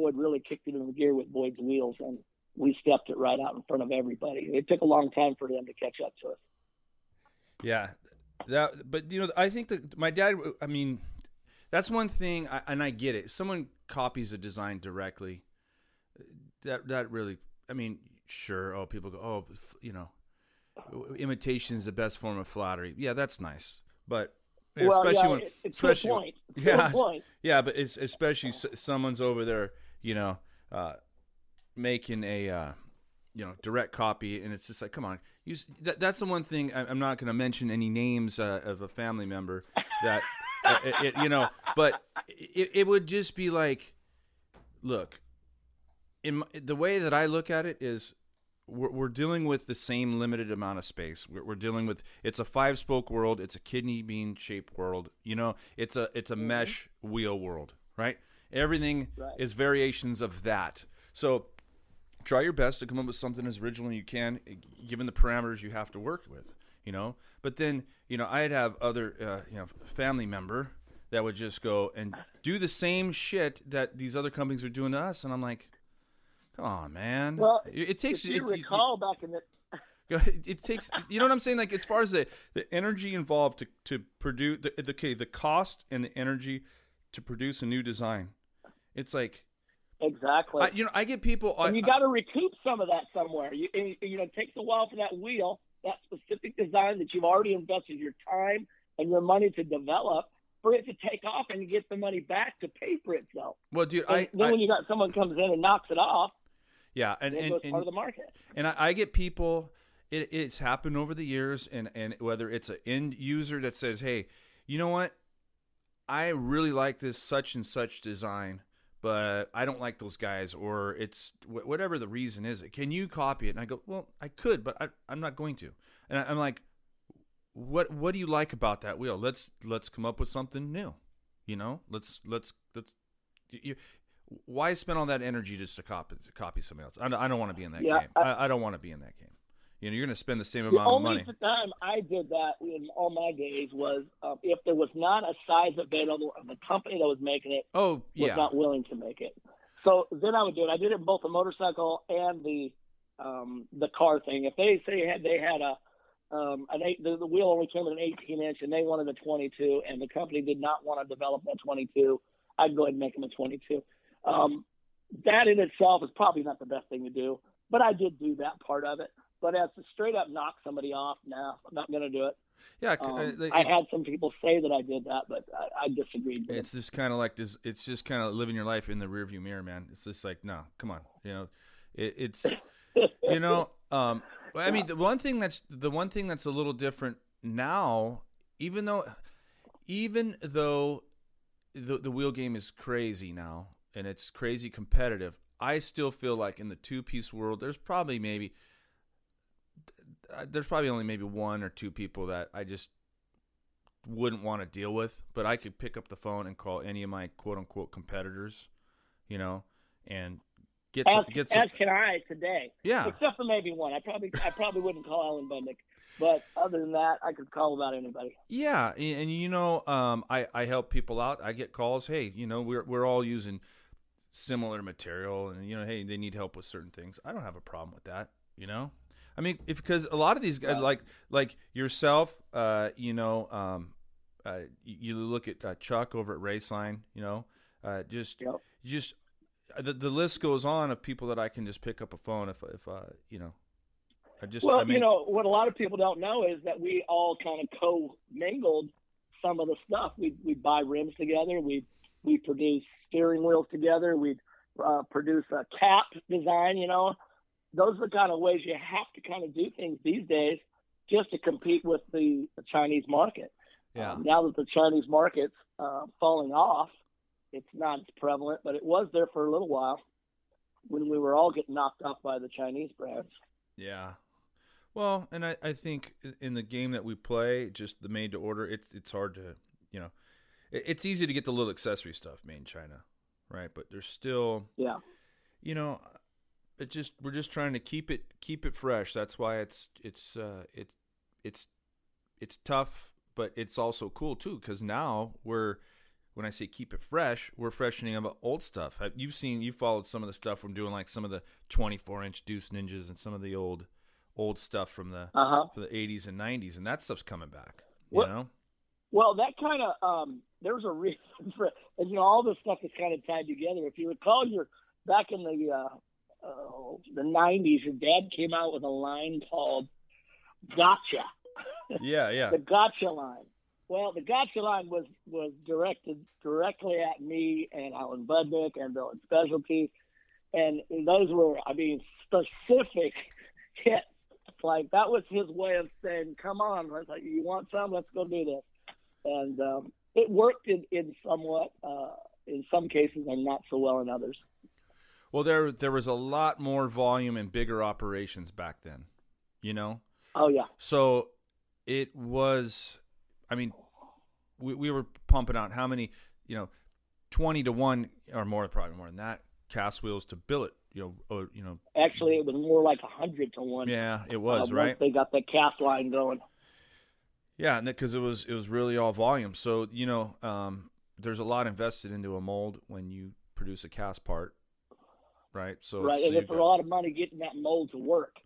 Boyd really kicked it into the gear with Boyd's wheels, and we stepped it right out in front of everybody. It took a long time for them to catch up to us. Yeah, that. But you know, I think that my dad. I mean, that's one thing, I, and I get it. Someone copies a design directly. That that really. I mean, sure. Oh, people go. Oh, you know, imitation is the best form of flattery. Yeah, that's nice. But yeah, well, especially yeah, when, it's especially point. It's yeah. point. yeah, but it's especially someone's over there, you know, uh, making a, uh, you know, direct copy, and it's just like, come on, you. That, that's the one thing I, I'm not going to mention any names uh, of a family member that, uh, it, it- you know, but it, it would just be like, look, in my, the way that I look at it is. We're, we're dealing with the same limited amount of space. We're, we're dealing with it's a five spoke world. It's a kidney bean shaped world. You know, it's a it's a mesh wheel world, right? Everything Right. is variations of that. So try your best to come up with something as original as you can, eh, given the parameters you have to work with. You know, but then you know I'd have other uh, you know family member that would just go and do the same shit that these other companies are doing to us, and I'm like, come on, man. Well, it, it takes If you it- it- recall back in the it, it takes you know what I'm saying like as far as the, the energy involved to, to produce the, the okay the cost and the energy to produce a new design it's like exactly. I, you know I get people I, and you got to recoup some of that somewhere. You, you know, it takes a while for that wheel, that specific design that you've already invested your time and your money to develop, for it to take off and get the money back to pay for itself. well dude And I, then I when you got someone comes in and knocks it off, yeah and and, and, part of the market. and I, I get people it, it's happened over the years and and whether it's an end user that says hey you know what i really like this such and such design but i don't like those guys or it's wh- whatever the reason is can you copy it and i go well i could but I, i'm not going to and I, i'm like what what do you like about that wheel let's let's come up with something new you know let's let's let's you, why spend all that energy just to copy to copy somebody else? I don't, I don't want to be in that Yeah, game. I, I don't want to be in that game. You know, you're going to spend the same The amount of money only time I did that in all my days was um, if there was not a size available and the company that was making it Oh was yeah, not willing to make it. so then I would do it. I did it both the motorcycle and the um, the car thing. If they say had they had a um, an eight, the, the wheel only came in an 18 inch and they wanted a 22, and the company did not want to develop that 22, I'd go ahead and make them a 22. Um, that in itself is probably not the best thing to do, but I did do that part of it. But as to straight up knock somebody off, no, I'm not going to do it. Yeah, Um, uh, I had some people say that I did that, but I, I disagreed. With It's just kind of like this. It's just kind of living your life in the rearview mirror, man. It's just like, no, come on, you know, it, it's, you know, um, I mean, the one thing that's the one thing that's a little different now, even though, even though the the wheel game is crazy now and it's crazy competitive, I still feel like in the two piece world, there's probably maybe there's probably only maybe one or two people that I just wouldn't want to deal with, but I could pick up the phone and call any of my quote unquote competitors, you know, and get some, as, get some. as can I today. Yeah. Except for maybe one. I probably I probably wouldn't call Alan Budnik, but other than that, I could call about anybody. Yeah, and, and you know, um, I I help people out. I get calls. Hey, you know, we're we're all using similar material, and you know, hey, they need help with certain things. I don't have a problem with that. You know, I mean, if because a lot of these guys, like like yourself, uh, you know, um, uh, you, you look at uh, Chuck over at Raceline, you know, uh, just Yep. just the the list goes on of people that I can just pick up a phone if if uh, you know. I just Well, I mean, you know what a lot of people don't know is that we all kind of co-mingled some of the stuff. We we buy rims together. We we produce steering wheels together. We uh, produce a cap design. You know, those are the kind of ways you have to kind of do things these days just to compete with the, the Chinese market. yeah. Um, now that the Chinese market's uh, falling off, it's not as prevalent, but it was there for a little while when we were all getting knocked off by the Chinese brands. Yeah. Well, and I, I think in the game that we play, just the made to order, it's it's hard to, you know, it, it's easy to get the little accessory stuff made in China, right? But there's still, Yeah. you know, it just we're just trying to keep it keep it fresh. That's why it's it's uh it it's it's tough, but it's also cool too because now we're when I say keep it fresh, we're freshening up old stuff. You've seen you followed some of the stuff from doing like some of the 24 inch Deuce Ninjas and some of the old old stuff from the Uh huh. for the 80s and 90s, and that stuff's coming back. You What- know? Well, that kind of um, there was a reason for, and you know, all this stuff is kind of tied together. If you recall, your back in the uh, uh, the '90s, your dad came out with a line called "Gotcha," Yeah, yeah. the Gotcha line. Well, the Gotcha line was was directed directly at me and Alan Budnik and Bill and Specialty, and those were, I mean, specific hits. Like that was his way of saying, "Come on, let's, like, you want some? Let's go do this." And um, it worked in, in somewhat, uh, in some cases, and not so well in others. Well, there there was a lot more volume and bigger operations back then. You know? Oh yeah, So it was, I mean, we, we were pumping out how many, you know, 20 to 1 or more, probably more than that, cast wheels to billet, you know, or, you know, actually, it was more like a hundred to one. yeah, it uh, was, once right? They got the cast line going. Yeah, and because it was it was really all volume. So you know, um, there's a lot invested into a mold when you produce a cast part, right? So right, and it's a got- lot of money getting that mold to work.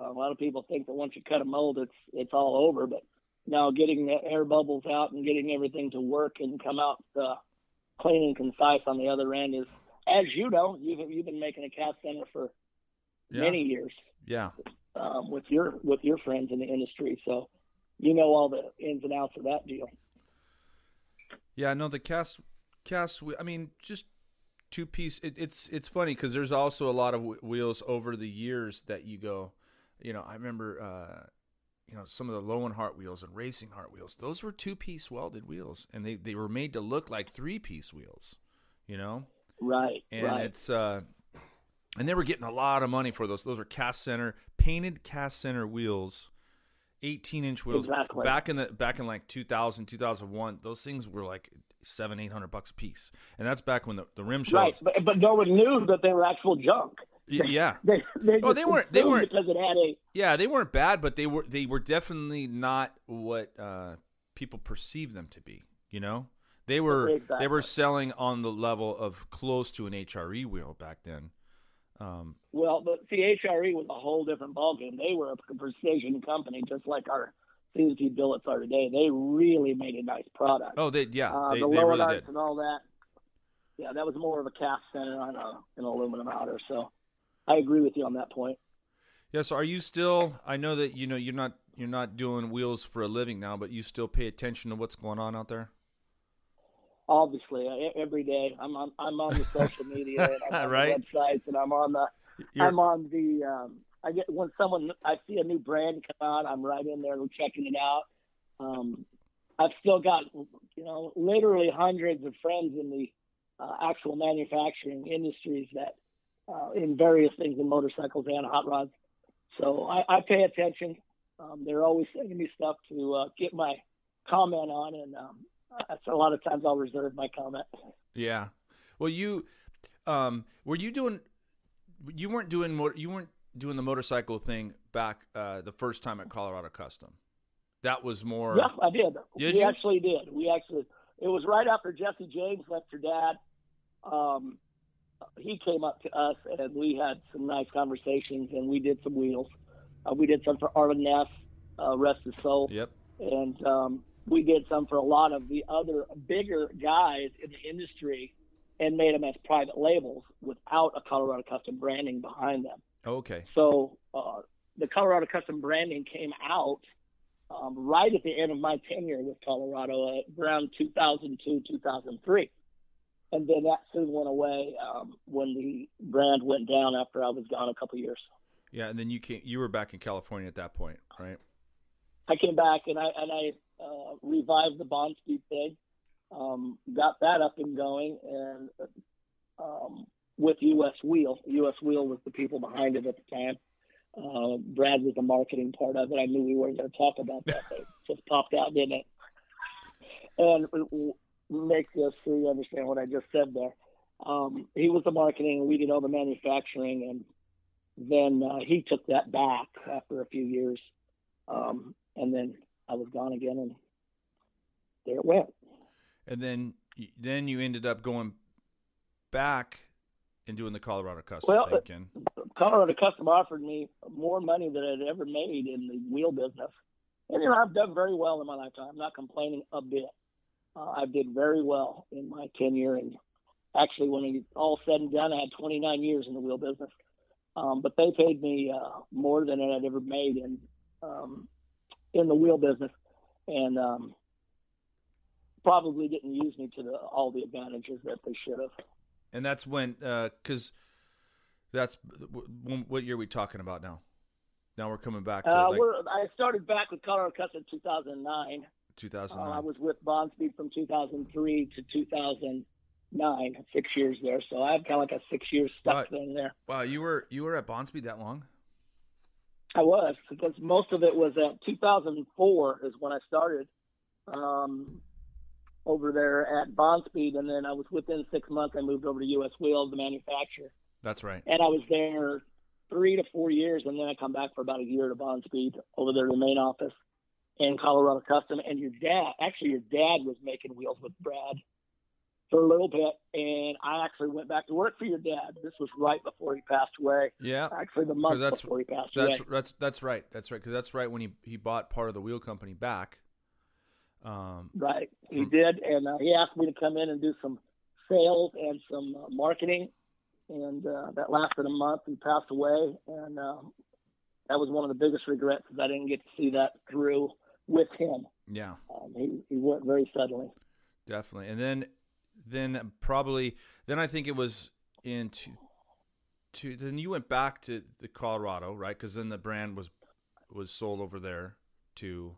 Uh, a lot of people think that once you cut a mold, it's it's all over, but now getting the air bubbles out and getting everything to work and come out uh, clean and concise on the other end is, as you know, you've you've been making a cast center for yeah, many years yeah, um, with your with your friends in the industry, so you know all the ins and outs of that deal. yeah. No, the cast cast. I mean, just two piece. It, it's it's funny because there's also a lot of wh- wheels over the years that you go. You know, I remember. uh you know some of the Lowenhart wheels and Racing Hart wheels those were two piece welded wheels and they, they were made to look like three piece wheels you know Right, and right. it's uh and they were getting a lot of money for those those are cast center painted cast center wheels 18 inch wheels Exactly. back in the back in like 2000 2001 those things were like seven eight hundred bucks a piece and that's back when the, the rim shows Right, but but no one knew that they were actual junk. Yeah They, they, Oh, they weren't- they weren't- because it had a yeah they weren't bad but they were they were definitely not what uh people perceive them to be you know They were Exactly. they were selling on the level of close to an HRE wheel back then. Um, Well, but HRE was a whole different ballgame. They were a precision company, just like our CNC billets are today. They really made a nice product. oh, they yeah, uh, they, the they lower really did. and all that. Yeah, that was more of a cast center on a, an aluminum outer. So I agree with you on that point. Yeah. So are you still? I know that you know you're not you're not doing wheels for a living now, but you still pay attention to what's going on out there. Obviously, e- every day I'm on I'm on the social media and I'm on Right. the websites and I'm on the You're- I'm on the um, I get when someone I see a new brand come out, I'm right in there checking it out. Um, I've still got you know literally hundreds of friends in the uh, actual manufacturing industries that uh, in various things in motorcycles and hot rods. So I, I pay attention. Um, they're always sending me stuff to uh, get my comment on, and um, that's a lot of times I'll reserve my comment. Yeah. Well, you um, were you doing? You weren't doing mo- you weren't doing the motorcycle thing back uh, the first time at Colorado Custom. That was more. Yeah, I did. Did we you? actually did. We actually. It was right after Jesse James left your dad. Um, he came up to us and we had some nice conversations and we did some wheels. Uh, we did some for Arlen Ness, uh, rest his soul, Yep. and um, we did some for a lot of the other bigger guys in the industry, and made them as private labels without a Colorado Custom branding behind them. Okay. So uh, the Colorado Custom branding came out um, right at the end of my tenure with Colorado, uh, around 2002, 2003. And then that soon went away um, when the brand went down after I was gone a couple years. Yeah, and then you came. You were back in California at that point, right? I came back and I and I uh, revived the Speed thing, um, got that up and going, and um, with U.S. Wheel, U.S. Wheel was the people behind it at the time. Uh, Brad was the marketing part of it. I knew we weren't going to talk about that, but it just popped out, didn't it? And it w- makes us sure you understand what I just said there. Um, he was the marketing, and we did all the manufacturing, and then uh, he took that back after a few years. Um, and then I was gone again, and there it went. And then then you ended up going back and doing the Colorado Custom Well, thing uh. Colorado Custom offered me more money than I'd ever made in the wheel business. And, you know, I've done very well in my lifetime. I'm not complaining a bit. Uh, I did very well in my tenure. And actually, when it all said and done, I had 29 years in the wheel business. Um, but they paid me uh, more than I'd ever made in um, in the wheel business, and um, probably didn't use me to the, all the advantages that they should have. And that's when because that's w- what year are we talking about now? Now we're coming back to Uh, like we're, I started back with Colorado Custom in 2009. Uh, 2009. I was with Bondspeed from 2003 to 2009, six years there. So I have kind of like a six year stuck Right. thing there. wow, you were you were at Bondspeed that long? I was because most of it was at 2004 is when I started um, over there at Bondspeed, and then I was within six months I moved over to U.S. Wheels, the manufacturer, That's right. and I was there three to four years, and then I come back for about a year to Bondspeed over there to the main office in Colorado Custom. And your dad, actually, your dad was making wheels with Brad for a little bit, and I actually went back to work for your dad. This was right before he passed away. Yeah. Actually, the month that's- before he passed That's away. that's that's right. That's right because that's right when he he bought part of the wheel company back. Um, Right, he From- did, and uh, he asked me to come in and do some sales and some uh, marketing, and uh, that lasted a month. He passed away, and um, that was one of the biggest regrets because I didn't get to see that through with him. yeah, Um, he he went very suddenly. definitely. And then then probably then I think it was in two, two then you went back to the Colorado right because then the brand was was sold over there to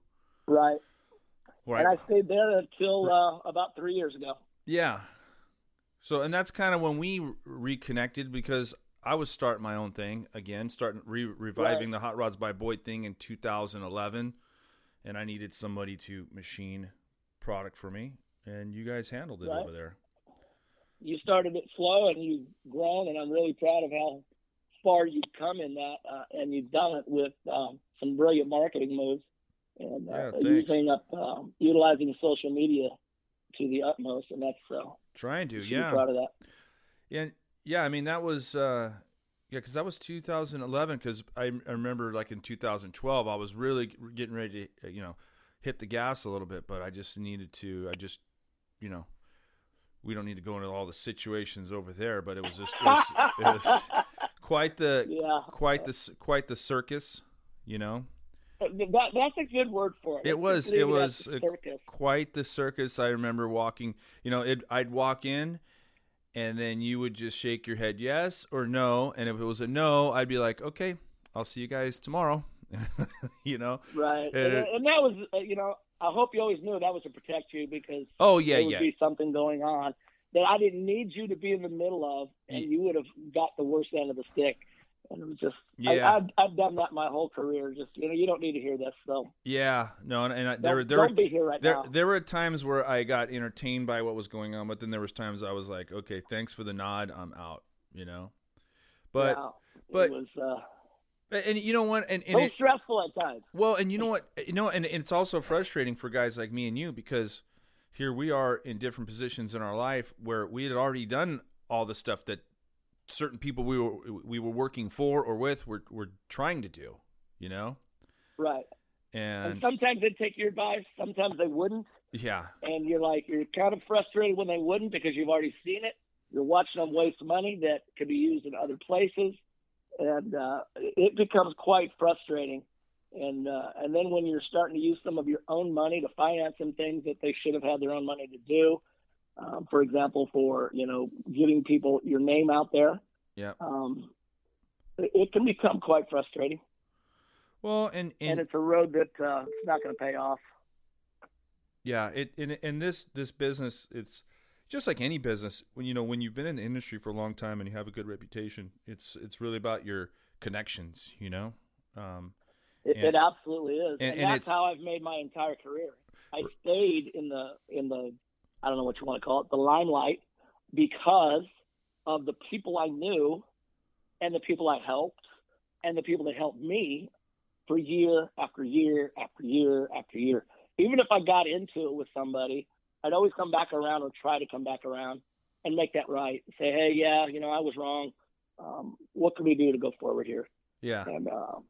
Right, right. and I stayed there until uh, about three years ago. Yeah. So, and that's kind of when we reconnected because I was starting my own thing again, starting re- reviving the Hot Rods by Boyd thing in 2011, and I needed somebody to machine product for me, and you guys handled it Right. over there. you started it slow and you've grown and I'm really proud of how far you've come in that uh, and you've done it with um, some brilliant marketing moves and uh, Yeah, using up um, utilizing social media to the utmost, and that's uh, Trying to, yeah. proud of that. Yeah, yeah. I mean, that was uh, yeah, because that was 2011. Because I, I remember, like in 2012, I was really getting ready to, you know, hit the gas a little bit, but I just needed to. I just, you know, we don't need to go into all the situations over there, but it was just it was, it was quite the Yeah, quite the quite the circus, you know. that, that's a good word for it. It was it was a- quite the circus. I remember walking. You know, it, I'd walk in, and then you would just shake your head yes or no, and if it was a no, I'd be like, okay, I'll see you guys tomorrow. you know. Right, And and, and that was, uh, you know, I hope you always knew that was to protect you because Oh yeah, there would yeah, be something going on that I didn't need you to be in the middle of, and Ye- you would have got the worst end of the stick. And it was just, Yeah. I, I've, I've done that my whole career. Just, you know, you don't need to hear this, so yeah. No, and, and I, don't, there, there don't were be here right there, now. there were times where I got entertained by what was going on, but then there was times I was like, okay, thanks for the nod, I'm out. You know. But Yeah, but- it was uh, and you know what, and, and so it, stressful at times. Well, and you know what? You know, and it's also frustrating for guys like me and you because here we are in different positions in our life where we had already done all the stuff that certain people we were we were working for or with were were trying to do. You know, Right. And and sometimes they'd take your advice, sometimes they wouldn't. yeah, And you're like, you're kind of frustrated when they wouldn't because you've already seen it. You're watching them waste money that could be used in other places. And uh, it becomes quite frustrating. And uh, and then when you're starting to use some of your own money to finance some things that they should have had their own money to do, um, for example, for you know giving people your name out there, yeah. um, it, it can become quite frustrating. Well, and And, and it's a road that uh, it's not going to pay off. Yeah, it in in this this business, it's just like any business. When you know when you've been in the industry for a long time and you have a good reputation, it's it's really about your connections. You know, um, It, And- it absolutely is, and- and, and that's how I've made my entire career. I stayed in the in the I don't know what you want to call it, the limelight, because of the people I knew, and the people I helped, and the people that helped me for year after year after year after year. Even if I got into it with somebody, I'd always come back around or try to come back around and make that right. Say, hey, yeah, you know, I was wrong. Um, what can we do to go forward here? yeah. And uh,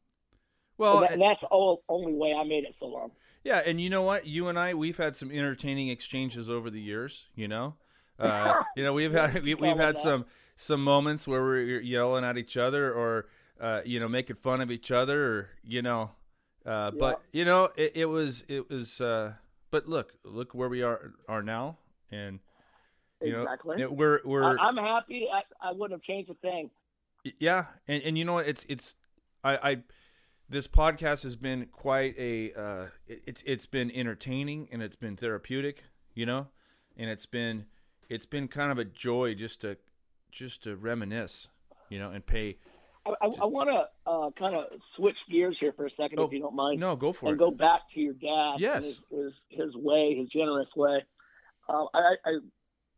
Well, and, that, and that's the only way I made it so long. Yeah, and you know what? You and I, we've had some entertaining exchanges over the years. You know, uh, you know, we've had we, we've had some some moments where we're yelling at each other or uh, you know making fun of each other or you know, uh, but you know it, it was it was. But look, look where we are are now, and you Exactly. know we're we're I, I'm happy. I, I wouldn't have changed a thing. yeah, and and you know what? It's it's I I this podcast has been quite a uh, it's it's been entertaining and it's been therapeutic, you know, and it's been it's been kind of a joy just to just to reminisce, you know, and pay. I, I, want to uh, kind of switch gears here for a second, Oh, if you don't mind, No, go for and it. go back to your dad. Yes. and his, his his way, his generous way. Uh, I, I,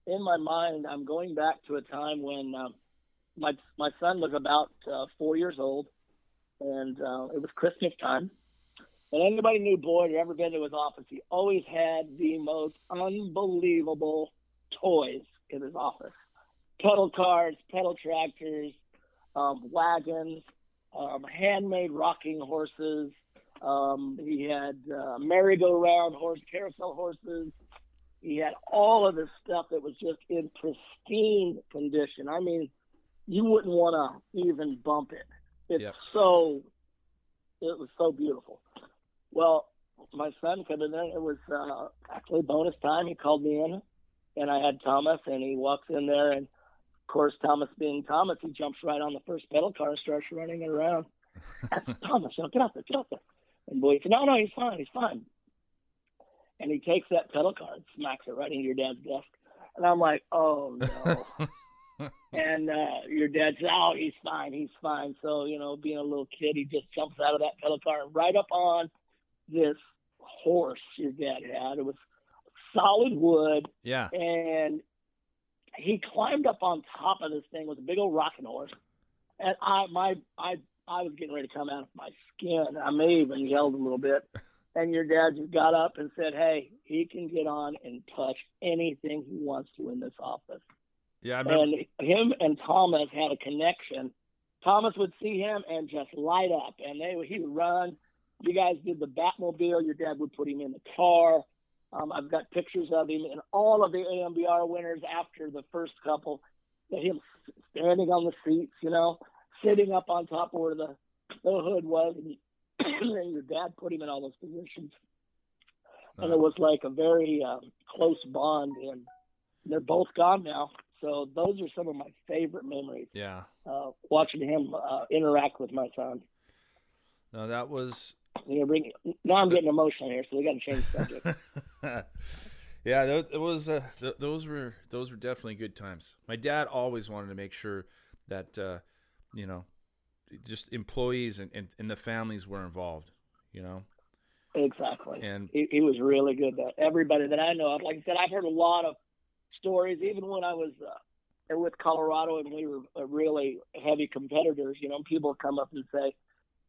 in my mind, I'm going back to a time when um, my my son was about uh, four years old, and uh, it was Christmas time. And anybody knew Boyd or ever been to his office, he always had the most unbelievable toys in his office: pedal cars, pedal tractors, um, wagons, um, handmade rocking horses. Um, he had uh, merry-go-round horse, carousel horses. He had all of this stuff that was just in pristine condition. I mean, you wouldn't want to even bump it. It's Yep. so, it was so beautiful. Well, my son came in there. It was uh, actually bonus time. He called me in, and I had Thomas, and he walks in there, and course, Thomas being Thomas, he jumps right on the first pedal car and starts running it around. Said, Thomas, you know, get out there, get out there. And boy said, no, no, he's fine, he's fine. And he takes that pedal car and smacks it right into your dad's desk. And I'm like, oh no. and uh, your dad said, oh, he's fine, he's fine. So, you know, being a little kid, he just jumps out of that pedal car and right up on this horse your dad had. It was solid wood yeah, and he climbed up on top of this thing with a big old rocking horse, and I my I I was getting ready to come out of my skin. I may even yelled a little bit, and your dad just got up and said, "Hey, he can get on and touch anything he wants to in this office." Yeah, I remember. And him and Thomas had a connection. Thomas would see him and just light up, and they he would run. You guys did the Batmobile. Your dad would put him in the car. Um, I've got pictures of him and all of the AMBR winners after the first couple. Him standing on the seats, you know, sitting up on top of where the the hood was, and, and your dad put him in all those positions. And it was like a very um, close bond, and they're both gone now. So those are some of my favorite memories. Yeah. Uh, watching him uh, interact with my son. No, that was. You know, bring, now I'm getting emotional here, so we got to change the subject. yeah, it was. Uh, th- those were those were definitely good times. My dad always wanted to make sure that uh, you know, just employees and, and, and the families were involved. You know. Exactly. And he, he was really good. That everybody that I know of, like I said, I've heard a lot of stories, even when I was uh, with Colorado and we were uh, really heavy competitors. You know, people come up and say,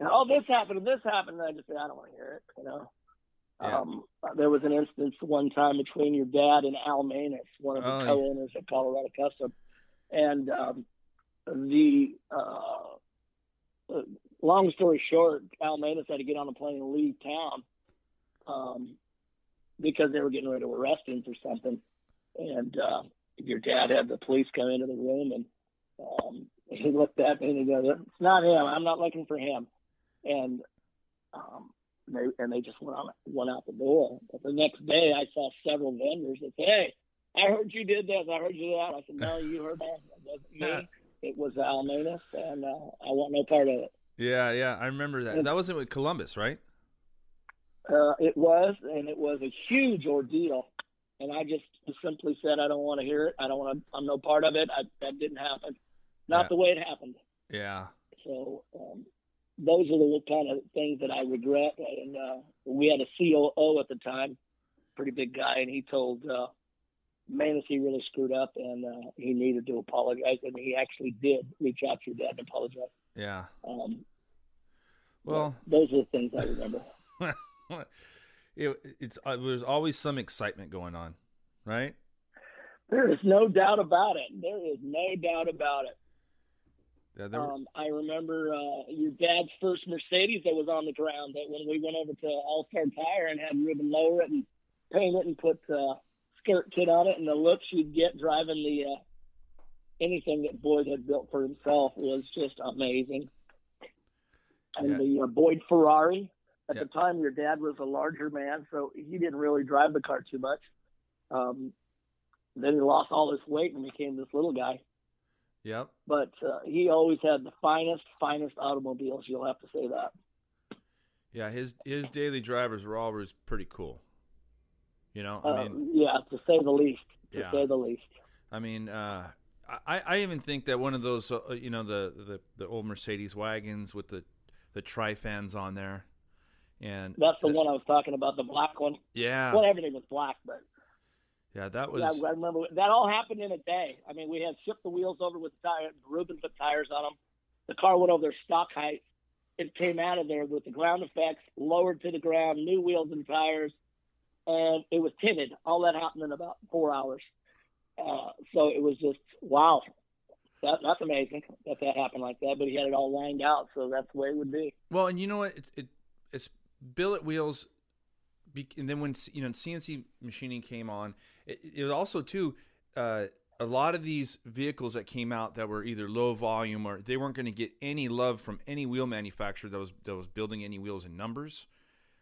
"Oh, this happened and this happened," and I just say, "I don't want to hear it." You know. Yeah. Um, there was an instance one time between your dad and Al Manus, one of the Oh, co-owners at Colorado Custom, and um, the uh, long story short, Al Manus had to get on a plane and leave town um, because they were getting ready to arrest him for something. And uh, your dad had the police come into the room, and um, he looked at me and he goes, "It's not him. I'm not looking for him." And um, they and they just went on went out the door. But the next day, I saw several vendors that said, "Hey, I heard you did this. I heard you did that." I said, "No, you heard that. It wasn't me. It was Al Manus, and uh, I want no part of it." yeah, yeah, I remember that. That wasn't with Columbus, right? Uh, it was, and it was a huge ordeal. And I just simply said, I don't want to hear it. I don't want to. I'm no part of it. I, that didn't happen. Not Yeah. the way it happened. Yeah. So um, those are the kind of things that I regret. And uh, we had a COO at the time, pretty big guy, and he told uh, Manus he really screwed up and uh, he needed to apologize. And he actually did reach out to your dad and apologize. Yeah. Um, Well, those are the things I remember. it, it's uh, there's always some excitement going on, right? There is no doubt about it. There is no doubt about it. Yeah, there were- Um, I remember uh, your dad's first Mercedes that was on the ground. That when we went over to All Star Tire and had Ruben lower it and paint it and put uh, skirt kit on it, and the looks you'd get driving the uh, anything that Boyd had built for himself was just amazing. And Yeah. the uh, Boyd Ferrari. At Yeah. the time, your dad was a larger man, so he didn't really drive the car too much. Um, then he lost all his weight and became this little guy Yep. but uh, he always had the finest, finest automobiles. You'll have to say that. Yeah, his his daily drivers were always pretty cool. You know, I Uh, mean, yeah, to say the least. To Yeah. say the least. I mean, uh, I I even think that one of those, uh, you know, the, the the old Mercedes wagons with the the tri fans on there, and That's the one I was talking about, the black one. Yeah, Well, everything was black, but yeah, that yeah, was I remember that all happened in a day. I mean, we had shipped the wheels over with tires. Ruben put tires on them. The car went over their stock height. It came out of there with the ground effects, lowered to the ground, new wheels and tires, and it was tinted. All that happened in about four hours. Uh, so it was just wow. That, that's amazing that that happened like that. But he had it all lined out, so that's the way it would be. Well, and you know what? It's it, it's billet wheels, and then when you know CNC machining came on, it, it was also too uh, a lot of these vehicles that came out that were either low volume or they weren't going to get any love from any wheel manufacturer that was that was building any wheels in numbers.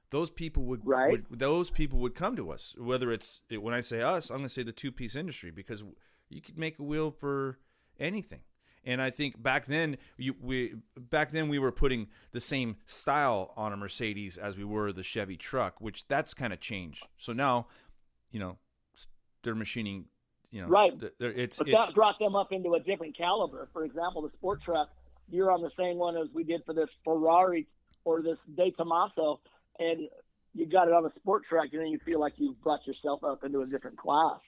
Those people would, Right. would those people would come to us. Whether it's when I say us, I'm going to say the two piece industry because you could make a wheel for anything. And I think back then, you, we back then we were putting the same style on a Mercedes as we were the Chevy truck, which that's kind of changed. So now, you know, they're machining, you know, Right. they're- It's But it's that brought them up into a different caliber. For example, the sport truck, you're on the same one as we did for this Ferrari or this De Tomaso, and you got it on a sport truck, and then you feel like you've brought yourself up into a different class.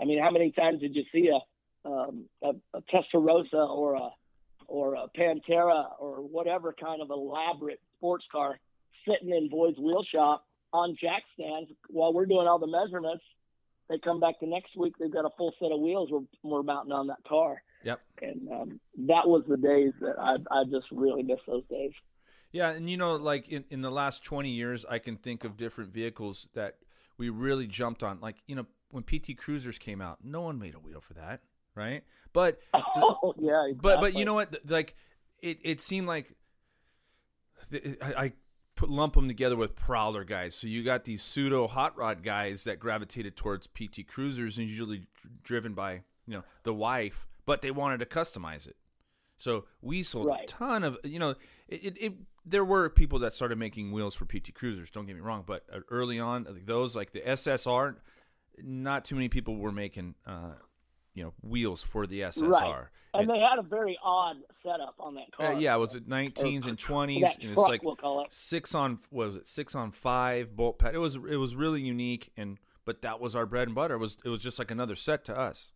I mean, how many times did you see a um, a, a Testarossa or a or a Pantera or whatever kind of elaborate sports car sitting in Boyd's wheel shop on jack stands while we're doing all the measurements. They come back the next week. They've got a full set of wheels we're, we're mounting on that car. Yep. And um, that was the days that I, I just really miss those days. Yeah, and you know, like in, in the last 20 years, I can think of different vehicles that we really jumped on. Like, you know, when PT Cruisers came out, no one made a wheel for that, right? But oh, yeah, exactly. but but you know what? Like, it it seemed like I, I put lump them together with Prowler guys. So you got these pseudo hot rod guys that gravitated towards PT Cruisers, and usually driven by you know the wife, but they wanted to customize it. So we sold Right. a ton of you know it, it, it. There were people that started making wheels for PT Cruisers. Don't get me wrong, but uh, early on, those like the SSR, not too many people were making uh, you know wheels for the SSR. Right. And And- they had a very odd setup on that uh, car. yeah, was it 19s and 20s? that and it's truck, like we'll call it. six on what was it six on five bolt pad. It was it was really unique, and but that was our bread and butter. It was it was just like another set to us.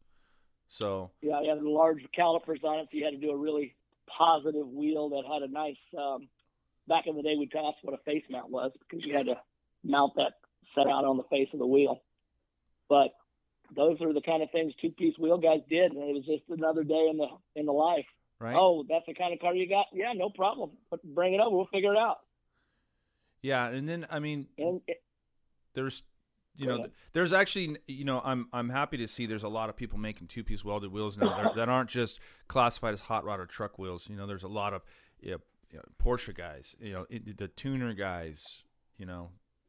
So Yeah, it had large calipers on it, so you had to do a really positive wheel that had a nice. Um, back in the day, we'd call what a face mount was because you had to mount that set out on the face of the wheel. But those are the kind of things two piece wheel guys did, and it was just another day in the in the life. right, Oh, that's the kind of car you got? Yeah, no problem. But bring it over, we'll figure it out. yeah, and then I mean, it, there's you know there's actually you know I'm I'm happy to see there's a lot of people making two piece welded wheels now that- aren't just classified as hot rod or truck wheels. You know, there's a lot of you know, Porsche guys, you know, the tuner guys. You know,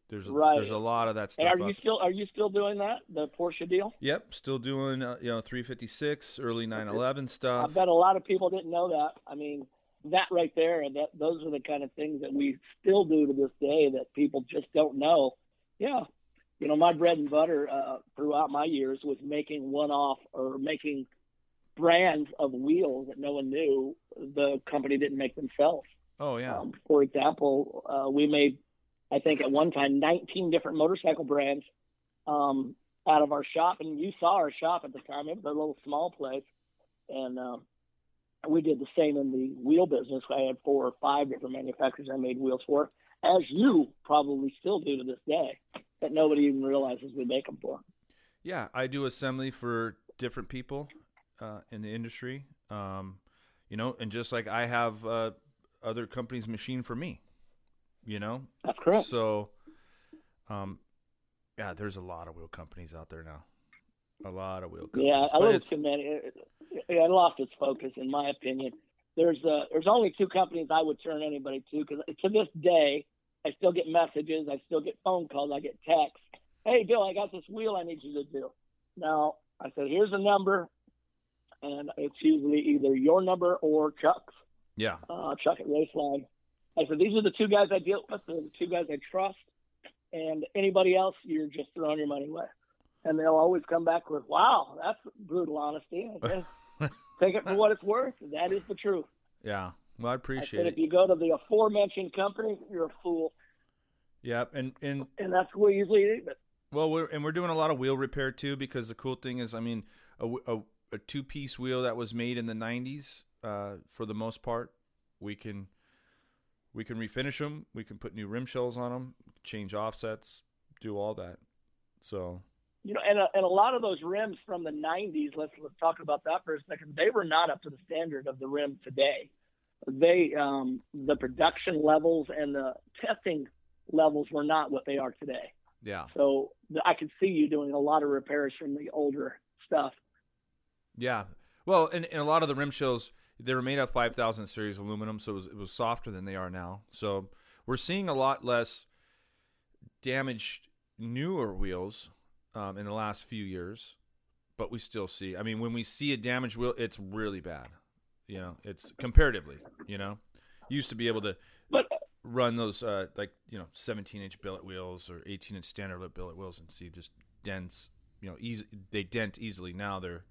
there's a, Right. there's a lot of that hey, stuff. are you up- still are you still doing that the Porsche deal? Yep, still doing uh, you know 356 early 911 stuff. I bet a lot of people didn't know that. I mean, that right there, and that those are the kind of things that we still do to this day that people just don't know. Yeah, you know, my bread and butter uh, throughout my years was making one-off or making brands of wheels that no one knew the company didn't make themselves. Oh yeah, Um, for example, uh, we made, I think at one time, 19 different motorcycle brands um, out of our shop. And you saw our shop at the time. It was a little small place. And um, we did the same in the wheel business. I had four or five different manufacturers I made wheels for, as you probably still do to this day, that nobody even realizes we make them for. yeah. I do assembly for different people uh, in the industry. Um, you know, and just like I have uh, other companies machine for me. You know, That's correct. so um, yeah, there's a lot of wheel companies out there now. A lot of wheel companies. Yeah, I but little it's- too many. It, it, it lost its focus, in my opinion. There's uh, there's only two companies I would turn anybody to because to this day I still get messages, I still get phone calls, I get texts. Hey, Bill, I got this wheel I need you to do. Now I said, here's a number, and it's usually either your number or Chuck's. yeah, Uh, Chuck at Raceline. I said, these are the two guys I deal with, they're the two guys I trust, and anybody else, you're just throwing your money away. And they'll always come back with, wow, that's brutal honesty. I Take it for what it's worth. That is the truth. yeah. Well, I I appreciate said, it. if you go to the aforementioned company, you're a fool. Yeah, and and And that's what we usually Well, we're and we're doing a lot of wheel repair too because the cool thing is, I mean, a, a, a two piece wheel that was made in the '90s, uh, for the most part, we can we can refinish them. We can put new rim shells on them, change offsets, do all that. So you know, and a, and a lot of those rims from the '90s. Let's let's talk about that for a second. They were not up to the standard of the rim today. They um, the production levels and the testing levels were not what they are today. yeah, So I could see you doing a lot of repairs from the older stuff. yeah. Well, and, and a lot of the rim shells they were made of 5000 series aluminum, so it was, it was softer than they are now. So we're seeing a lot less damaged newer wheels um, in the last few years, but we still see. I mean, when we see a damaged wheel, it's really bad. You know, it's comparatively. You know, used to be able to But run those uh, like you know 17 inch billet wheels or 18 inch standard lip billet wheels and see just dents. You know, easy they dent easily. Now they're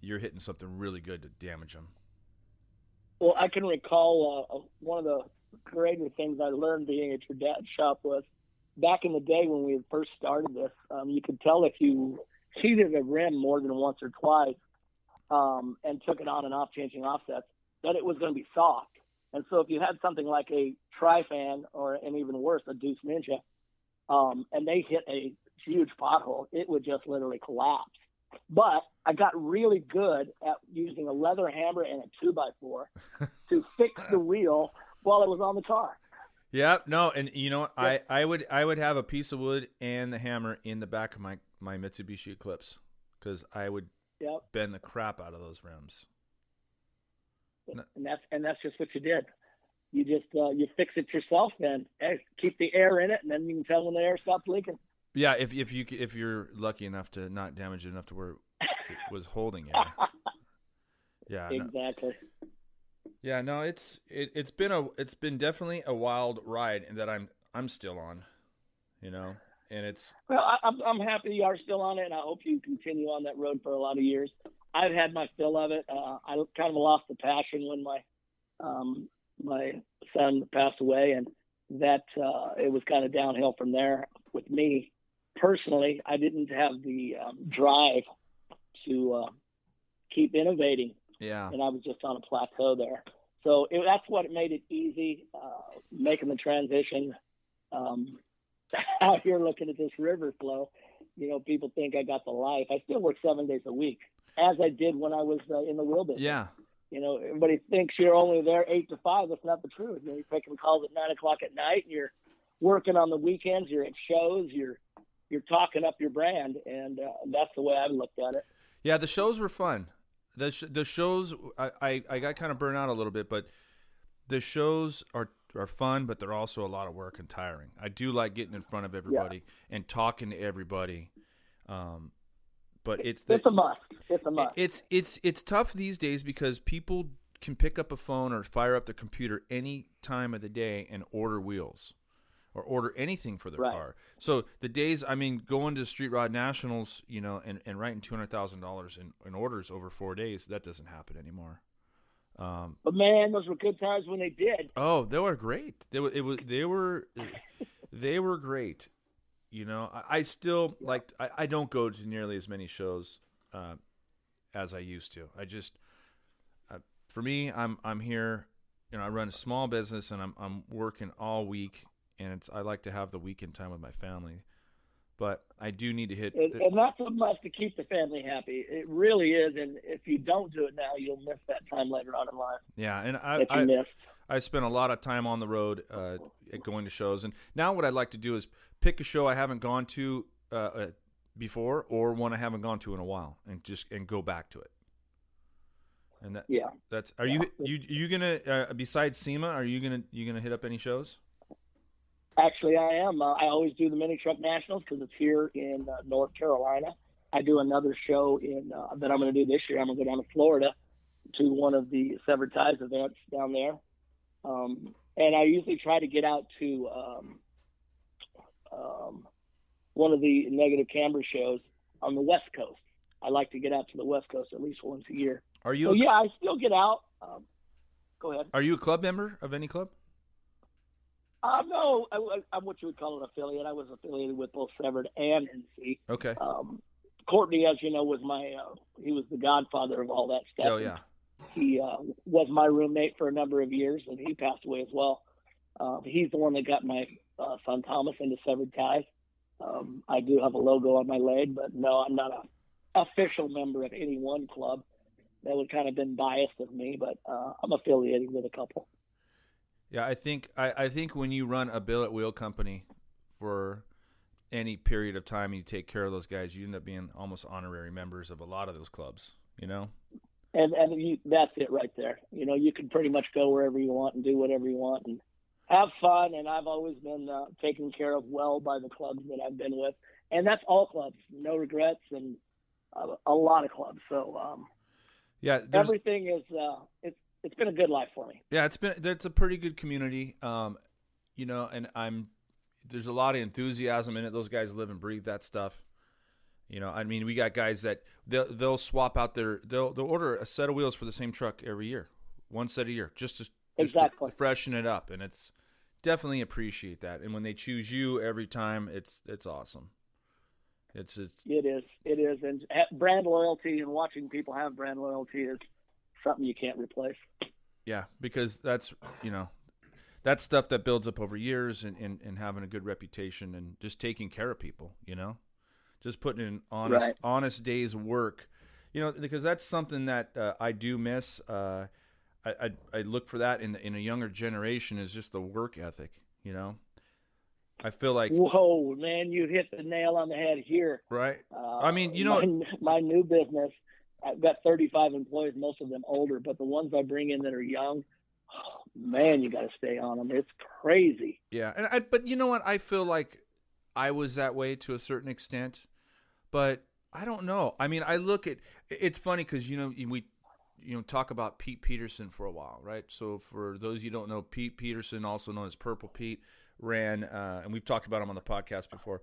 you're hitting something really good to damage them. Well, I can recall uh, one of the greater things I learned being at your dad's shop was back in the day when we had first started this. Um, you could tell if you heated a rim more than once or twice um, and took it on and off, changing offsets, that it was going to be soft. And so if you had something like a Trifan or, and even worse, a Deuce Ninja, um, and they hit a huge pothole, it would just literally collapse. But I got really good at using a leather hammer and a two by four to fix the wheel while it was on the car. Yeah, no, and you know, I, I would I would have a piece of wood and the hammer in the back of my my Mitsubishi Eclipse because I would Yep. bend the crap out of those rims. and that's and that's just what you did. You just uh, you fix it yourself, and hey, keep the air in it, and then you can tell when the air stops leaking. Yeah, if if you if you're lucky enough to not damage it enough to where it was holding it. Yeah, no, Exactly. yeah, no, it's it, it's been a it's been definitely a wild ride that I'm I'm still on, you know, and it's Well, I, I'm I'm happy you are still on it, and I hope you continue on that road for a lot of years. I've had my fill of it. Uh, I kind of lost the passion when my um, my son passed away, and that uh, it was kind of downhill from there with me personally. I didn't have the um, drive to uh, keep innovating yeah and I was just on a plateau there. So it, that's what made it easy, uh, making the transition. Um, out here looking at this river flow, you know, people think I got the life. I still work seven days a week, as I did when I was uh, in the wilderness. yeah You know, everybody thinks you're only there eight to five. That's not the truth. You know, you're taking calls at nine o'clock at night, and you're working on the weekends. You're at shows. You're you're talking up your brand, and uh, that's the way I've looked at it. Yeah, the shows were fun. The sh- the shows I, I, I got kind of burnt out a little bit, but the shows are are fun, but they're also a lot of work and tiring. I do like getting in front of everybody and talking to everybody. Um, but it's the, It's a must. It's a must. it's it's it's tough these days because people can pick up a phone or fire up their computer any time of the day and order wheels or order anything for their Right. car. So the days, I mean, going to Street Rod Nationals, you know, and, and writing two hundred thousand dollars in in orders over four days, that doesn't happen anymore. Um, But man, those were good times when they did. Oh, they were great. They were it was they were they were great. You know, I, I still like I, I don't go to nearly as many shows uh, as I used to. I just uh, for me, I'm I'm here. You know, I run a small business and I'm I'm working all week, and it's I like to have the weekend time with my family. But I do need to hit. And, the- and that's a must to keep the family happy. It really is. And if you don't do it now, you'll miss that time later on in life yeah, and I, I missed. I spent a lot of time on the road uh, at going to shows, and now what I'd like to do is pick a show I haven't gone to uh, uh, before, or one I haven't gone to in a while, and just and go back to it. And that Yeah. that's are you you you gonna uh, besides SEMA, are you gonna you gonna hit up any shows? Actually, I am. Uh, I always do the Mini Truck Nationals because it's here in uh, North Carolina. I do another show in uh, that I'm going to do this year. I'm going to go down to Florida to one of the Severed Ties events down there. Um, and I usually try to get out to um, um, one of the negative camber shows on the West Coast. I like to get out to the West Coast at least once a year. Are you So a, yeah, I still get out. Um, go ahead. are you a club member of any club? Uh, no, I, I'm what you would call an affiliate. I was affiliated with both Severed and NC. Okay. Um, Courtney, as you know, was my uh, he was the godfather of all that stuff. Oh yeah. He uh, was my roommate for a number of years, and he passed away as well. Uh, he's the one that got my uh, son Thomas into Severed Ties. Um, I do have a logo on my leg, but no, I'm not a official member of any one club. That would kind of been biased of me, but uh, I'm affiliated with a couple. Yeah, I think I, I think when you run a billet wheel company for any period of time and you take care of those guys, you end up being almost honorary members of a lot of those clubs. You know? and and you, that's it right there. You know, you can pretty much go wherever you want and do whatever you want and have fun. And I've always been uh, taken care of well by the clubs that I've been with, and that's all clubs. No regrets and uh, a lot of clubs. So um, Yeah, there's, everything is uh, it's it's been a good life for me. yeah, it's been it's a pretty good community. Um, you know, and I'm there's a lot of enthusiasm in it. Those guys live and breathe that stuff. You know, I mean, we got guys that they'll they'll swap out their they'll they'll order a set of wheels for the same truck every year, one set a year, just to just Exactly. to freshen it up, and it's definitely appreciate that. And when they choose you every time, it's it's awesome. It's it's It is, it is, and brand loyalty and watching people have brand loyalty is something you can't replace. yeah, because that's you know that's stuff that builds up over years and, and, and having a good reputation and just taking care of people, you know, just putting in honest Right. honest days work, you know, because that's something that uh, I do miss. Uh, I, I I look for that in in a younger generation is just the work ethic, you know. I feel like Whoa, man, you hit the nail on the head here. right. Uh, I mean, you know- my, my new business. I've got 35 employees, most of them older, but the ones I bring in that are young, oh, man, you got to stay on them. It's crazy. Yeah, and I, but you know what? I feel like I was that way to a certain extent, but I don't know. I mean, I look at it's funny because you know we you know talk about Pete Peterson for a while, right? So for those you don't know, Pete Peterson, also known as Purple Pete, ran uh, and we've talked about him on the podcast before.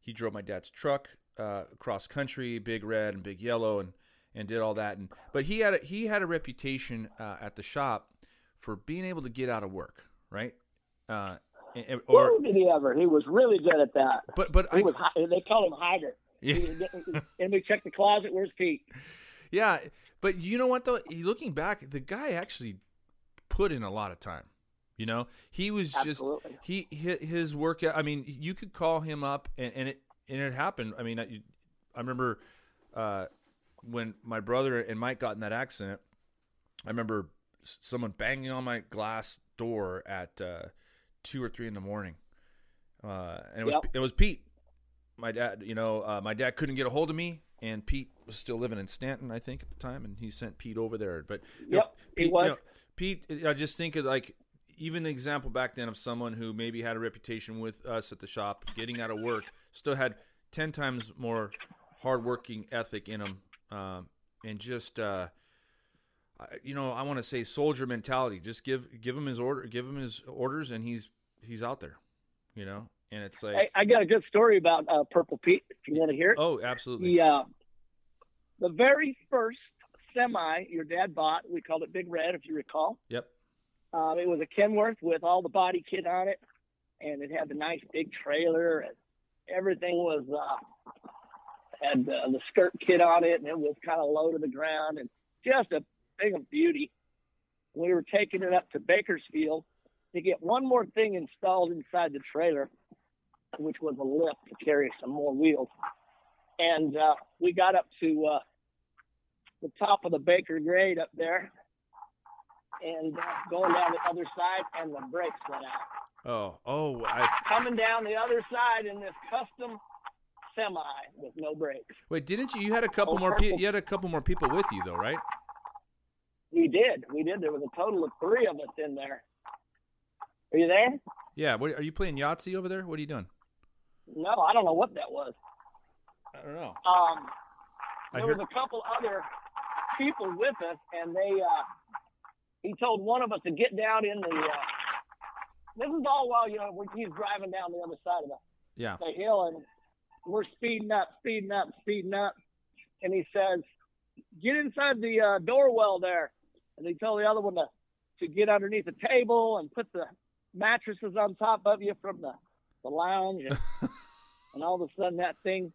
He drove my dad's truck uh, across country, big red and big yellow, and and did all that. And but he had a, he had a reputation uh, at the shop for being able to get out of work, right? Uh, and- or did he ever? He was really good at that. but but He I was. They call him Hider. yeah, getting- and we check the closet. Where's Pete? yeah, but you know what though? Looking back, the guy actually put in a lot of time. You know, he was just Absolutely. he hi- his work. I mean, you could call him up, and, and it and it happened. I mean, I, I remember uh, when my brother and Mike got in that accident. I remember someone banging on my glass door at uh, two or three in the morning, uh, and it was Yep. it was Pete. My dad, you know, uh, my dad couldn't get a hold of me, and Pete was still living in Stanton, I think, at the time, and he sent Pete over there. But know, Yep, he Pete, was. you know, Pete, I just think of like even the example back then of someone who maybe had a reputation with us at the shop, getting out of work, still had ten times more hardworking ethic in him, um, and just uh, you know, I want to say soldier mentality. Just give give him his order, give him his orders, and he's he's out there, you know. And it's like, Hey, I got a good story about uh, Purple Pete. If you want to hear it. oh, absolutely, The uh, the very first semi your dad bought, we called it Big Red, if you recall. yep, Um, it was a Kenworth with all the body kit on it, and it had the nice big trailer, and everything was uh, had uh, the skirt kit on it, and it was kind of low to the ground, and just a thing of beauty. We were taking it up to Bakersfield to get one more thing installed inside the trailer, which was a lift to carry some more wheels. And uh, we got up to uh, the top of the Baker grade up there, and uh, going down the other side, and the brakes went out. oh, oh, I, Coming down the other side in this custom semi with no brakes. wait, didn't you? You had a couple Oh, more people. You had a couple more people with you, though, right? We did. We did. There was a total of three of us in there. Are you there? Yeah. What, are you playing Yahtzee over there? What are you doing? No, I don't know what that was. I don't know. Um, there heard- was a couple other people with us, and they. Uh, he told one of us to get down in the. Uh, this is all while you know he's driving down the other side of the Yeah. the hill and we're speeding up, speeding up, speeding up. And he says, get inside the uh, door well there. And he told the other one to, to get underneath the table and put the mattresses on top of you from the, the lounge. And, and all of a sudden that thing,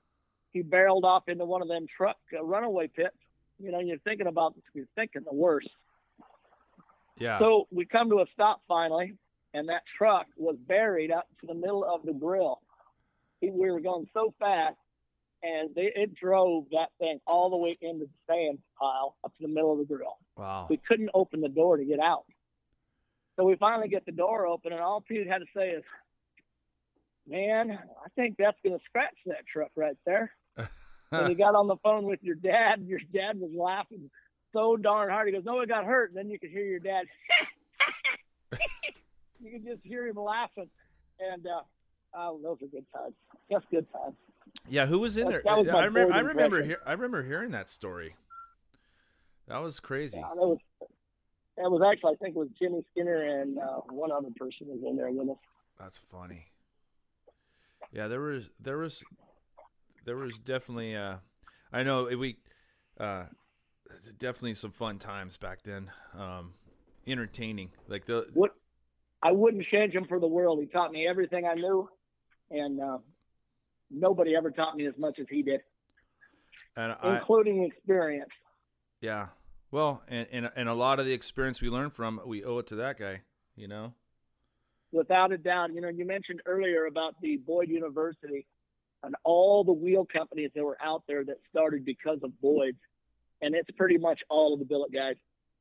he barreled off into one of them truck uh, runaway pits. You know, you're thinking about, you're thinking the worst. Yeah. So we come to a stop finally, and that truck was buried up to the middle of the grill. He- We were going so fast, and they, it drove that thing all the way into the sand pile up to the middle of the grill. wow. We couldn't open the door to get out. So we finally get the door open, and all Pete had to say is, "Man, I think that's going to scratch that truck right there." and he got on the phone with your dad. Your dad was laughing so darn hard. He goes, "No, it got hurt." And then you could hear your dad. you could just hear him laughing, and uh, oh, those are good times. Just good times. Yeah, who was in That- there? that was I remember. I remember. Hear, I remember hearing that story. That was crazy. Yeah, that was that was actually I think it was Jimmy Skinner and uh, one other person was in there with us. That's funny. Yeah, there was there was there was definitely uh I know we uh definitely some fun times back then. Um entertaining. Like the What I wouldn't change him for the world. He taught me everything I knew, and uh, nobody ever taught me as much as he did, and I including experience. yeah. Well, and, and and a lot of the experience we learned from we owe it to that guy, you know. without a doubt. You know, you mentioned earlier about the Boyd University and all the wheel companies that were out there that started because of Boyd's, and it's pretty much all of the billet guys.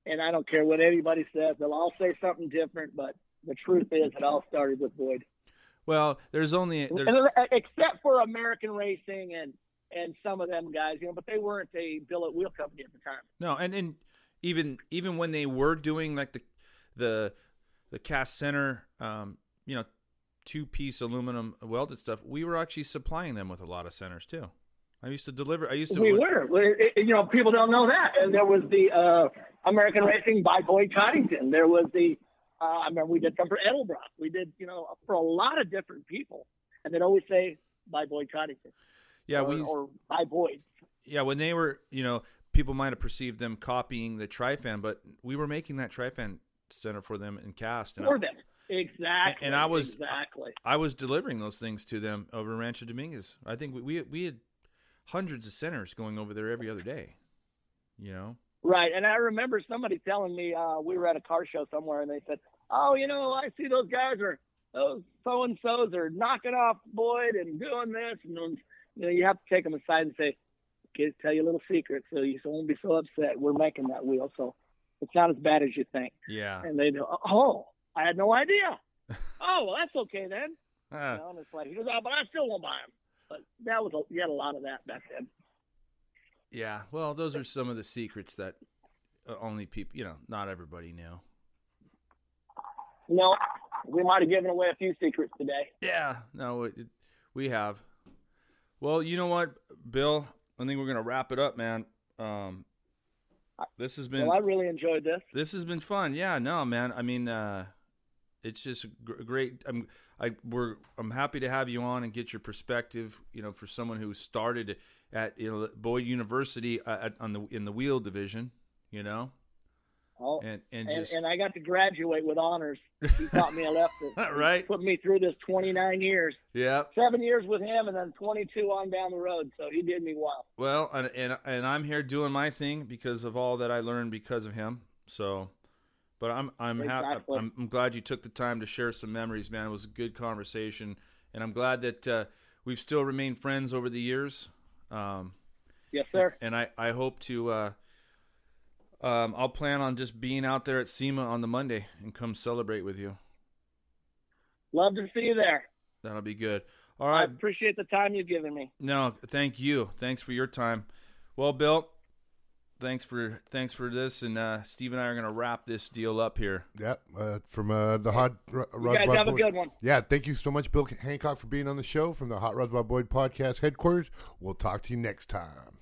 And I don't care what anybody says; they'll all say something different, but the truth is, it all started with Boyd. Well, there's only there's, uh, except for American Racing and and some of them guys, you know, but they weren't a billet wheel company at the time. no, and and even even when they were doing like the the the cast center, um, you know, two piece aluminum welded stuff, we were actually supplying them with a lot of centers too. I used to deliver. I used to. We were, you know, people don't know that. And there was the uh, American Racing by Boyd Coddington. There was the, uh, I remember we did some for Edelbrock. We did, you know, for a lot of different people, and they'd always say by Boyd Coddington. Yeah, or, we. or by Boyd. Yeah, when they were, you know, people might have perceived them copying the Trifan, but we were making that Trifan center for them in cast, and I, for them. Exactly. and I was- exactly. I was delivering those things to them over Rancho Dominguez. I think we we, we had hundreds of centers going over there every other day. You know. Right, and I remember somebody telling me uh, we were at a car show somewhere, and they said, "Oh, you know, I see those guys are those so and so's are knocking off Boyd and doing this, and then, you know, you have to take them aside and say, "Kids, tell you a little secret, so you won't be so upset. We're making that wheel, so it's not as bad as you think." Yeah. And they go, "Oh, I had no idea." oh, well, that's okay then. Ah, You know, and it's like, he goes, "Oh, but I still won't buy them." But that was a, you had a lot of that back then. Yeah. Well, those are some of the secrets that uh, only people, you know, not everybody knew. No, we might have given away a few secrets today. Yeah. No, it, it, we have. Well, you know what, Bill? I think we're gonna wrap it up, man. Um, this has been Well, I really enjoyed this. this has been fun. Yeah, no, man. I mean, uh, it's just gr- great. I'm I we're I'm happy to have you on and get your perspective. You know, for someone who started at you know, Boyd University uh, at, on the in the wheel division. You know, Oh, and and, just and I got to graduate with honors. He taught me a lesson. Right. Put me through this 29 years, yeah. seven years with him, and then 22 on down the road. So he did me well. Well, and, and and I'm here doing my thing because of all that I learned because of him. So, but I'm I'm happy. I'm, I'm glad you took the time to share some memories, man. It was a good conversation, and I'm glad that uh, we've still remained friends over the years. Um, Yes, sir. and I I hope to. Uh, um, I'll plan on just being out there at SEMA on the Monday and come celebrate with you. Love to see you there. That'll be good. All right. I appreciate the time you've given me. No, thank you. Thanks for your time. Well, Bill, thanks for thanks for this, and uh, Steve and I are gonna wrap this deal up here. Yeah, uh, from uh, the Hot R- You Rods guys by have a good one. Yeah, thank you so much, Bill Hancock, for being on the show from the Hot Rods by Boyd podcast headquarters. We'll talk to you next time.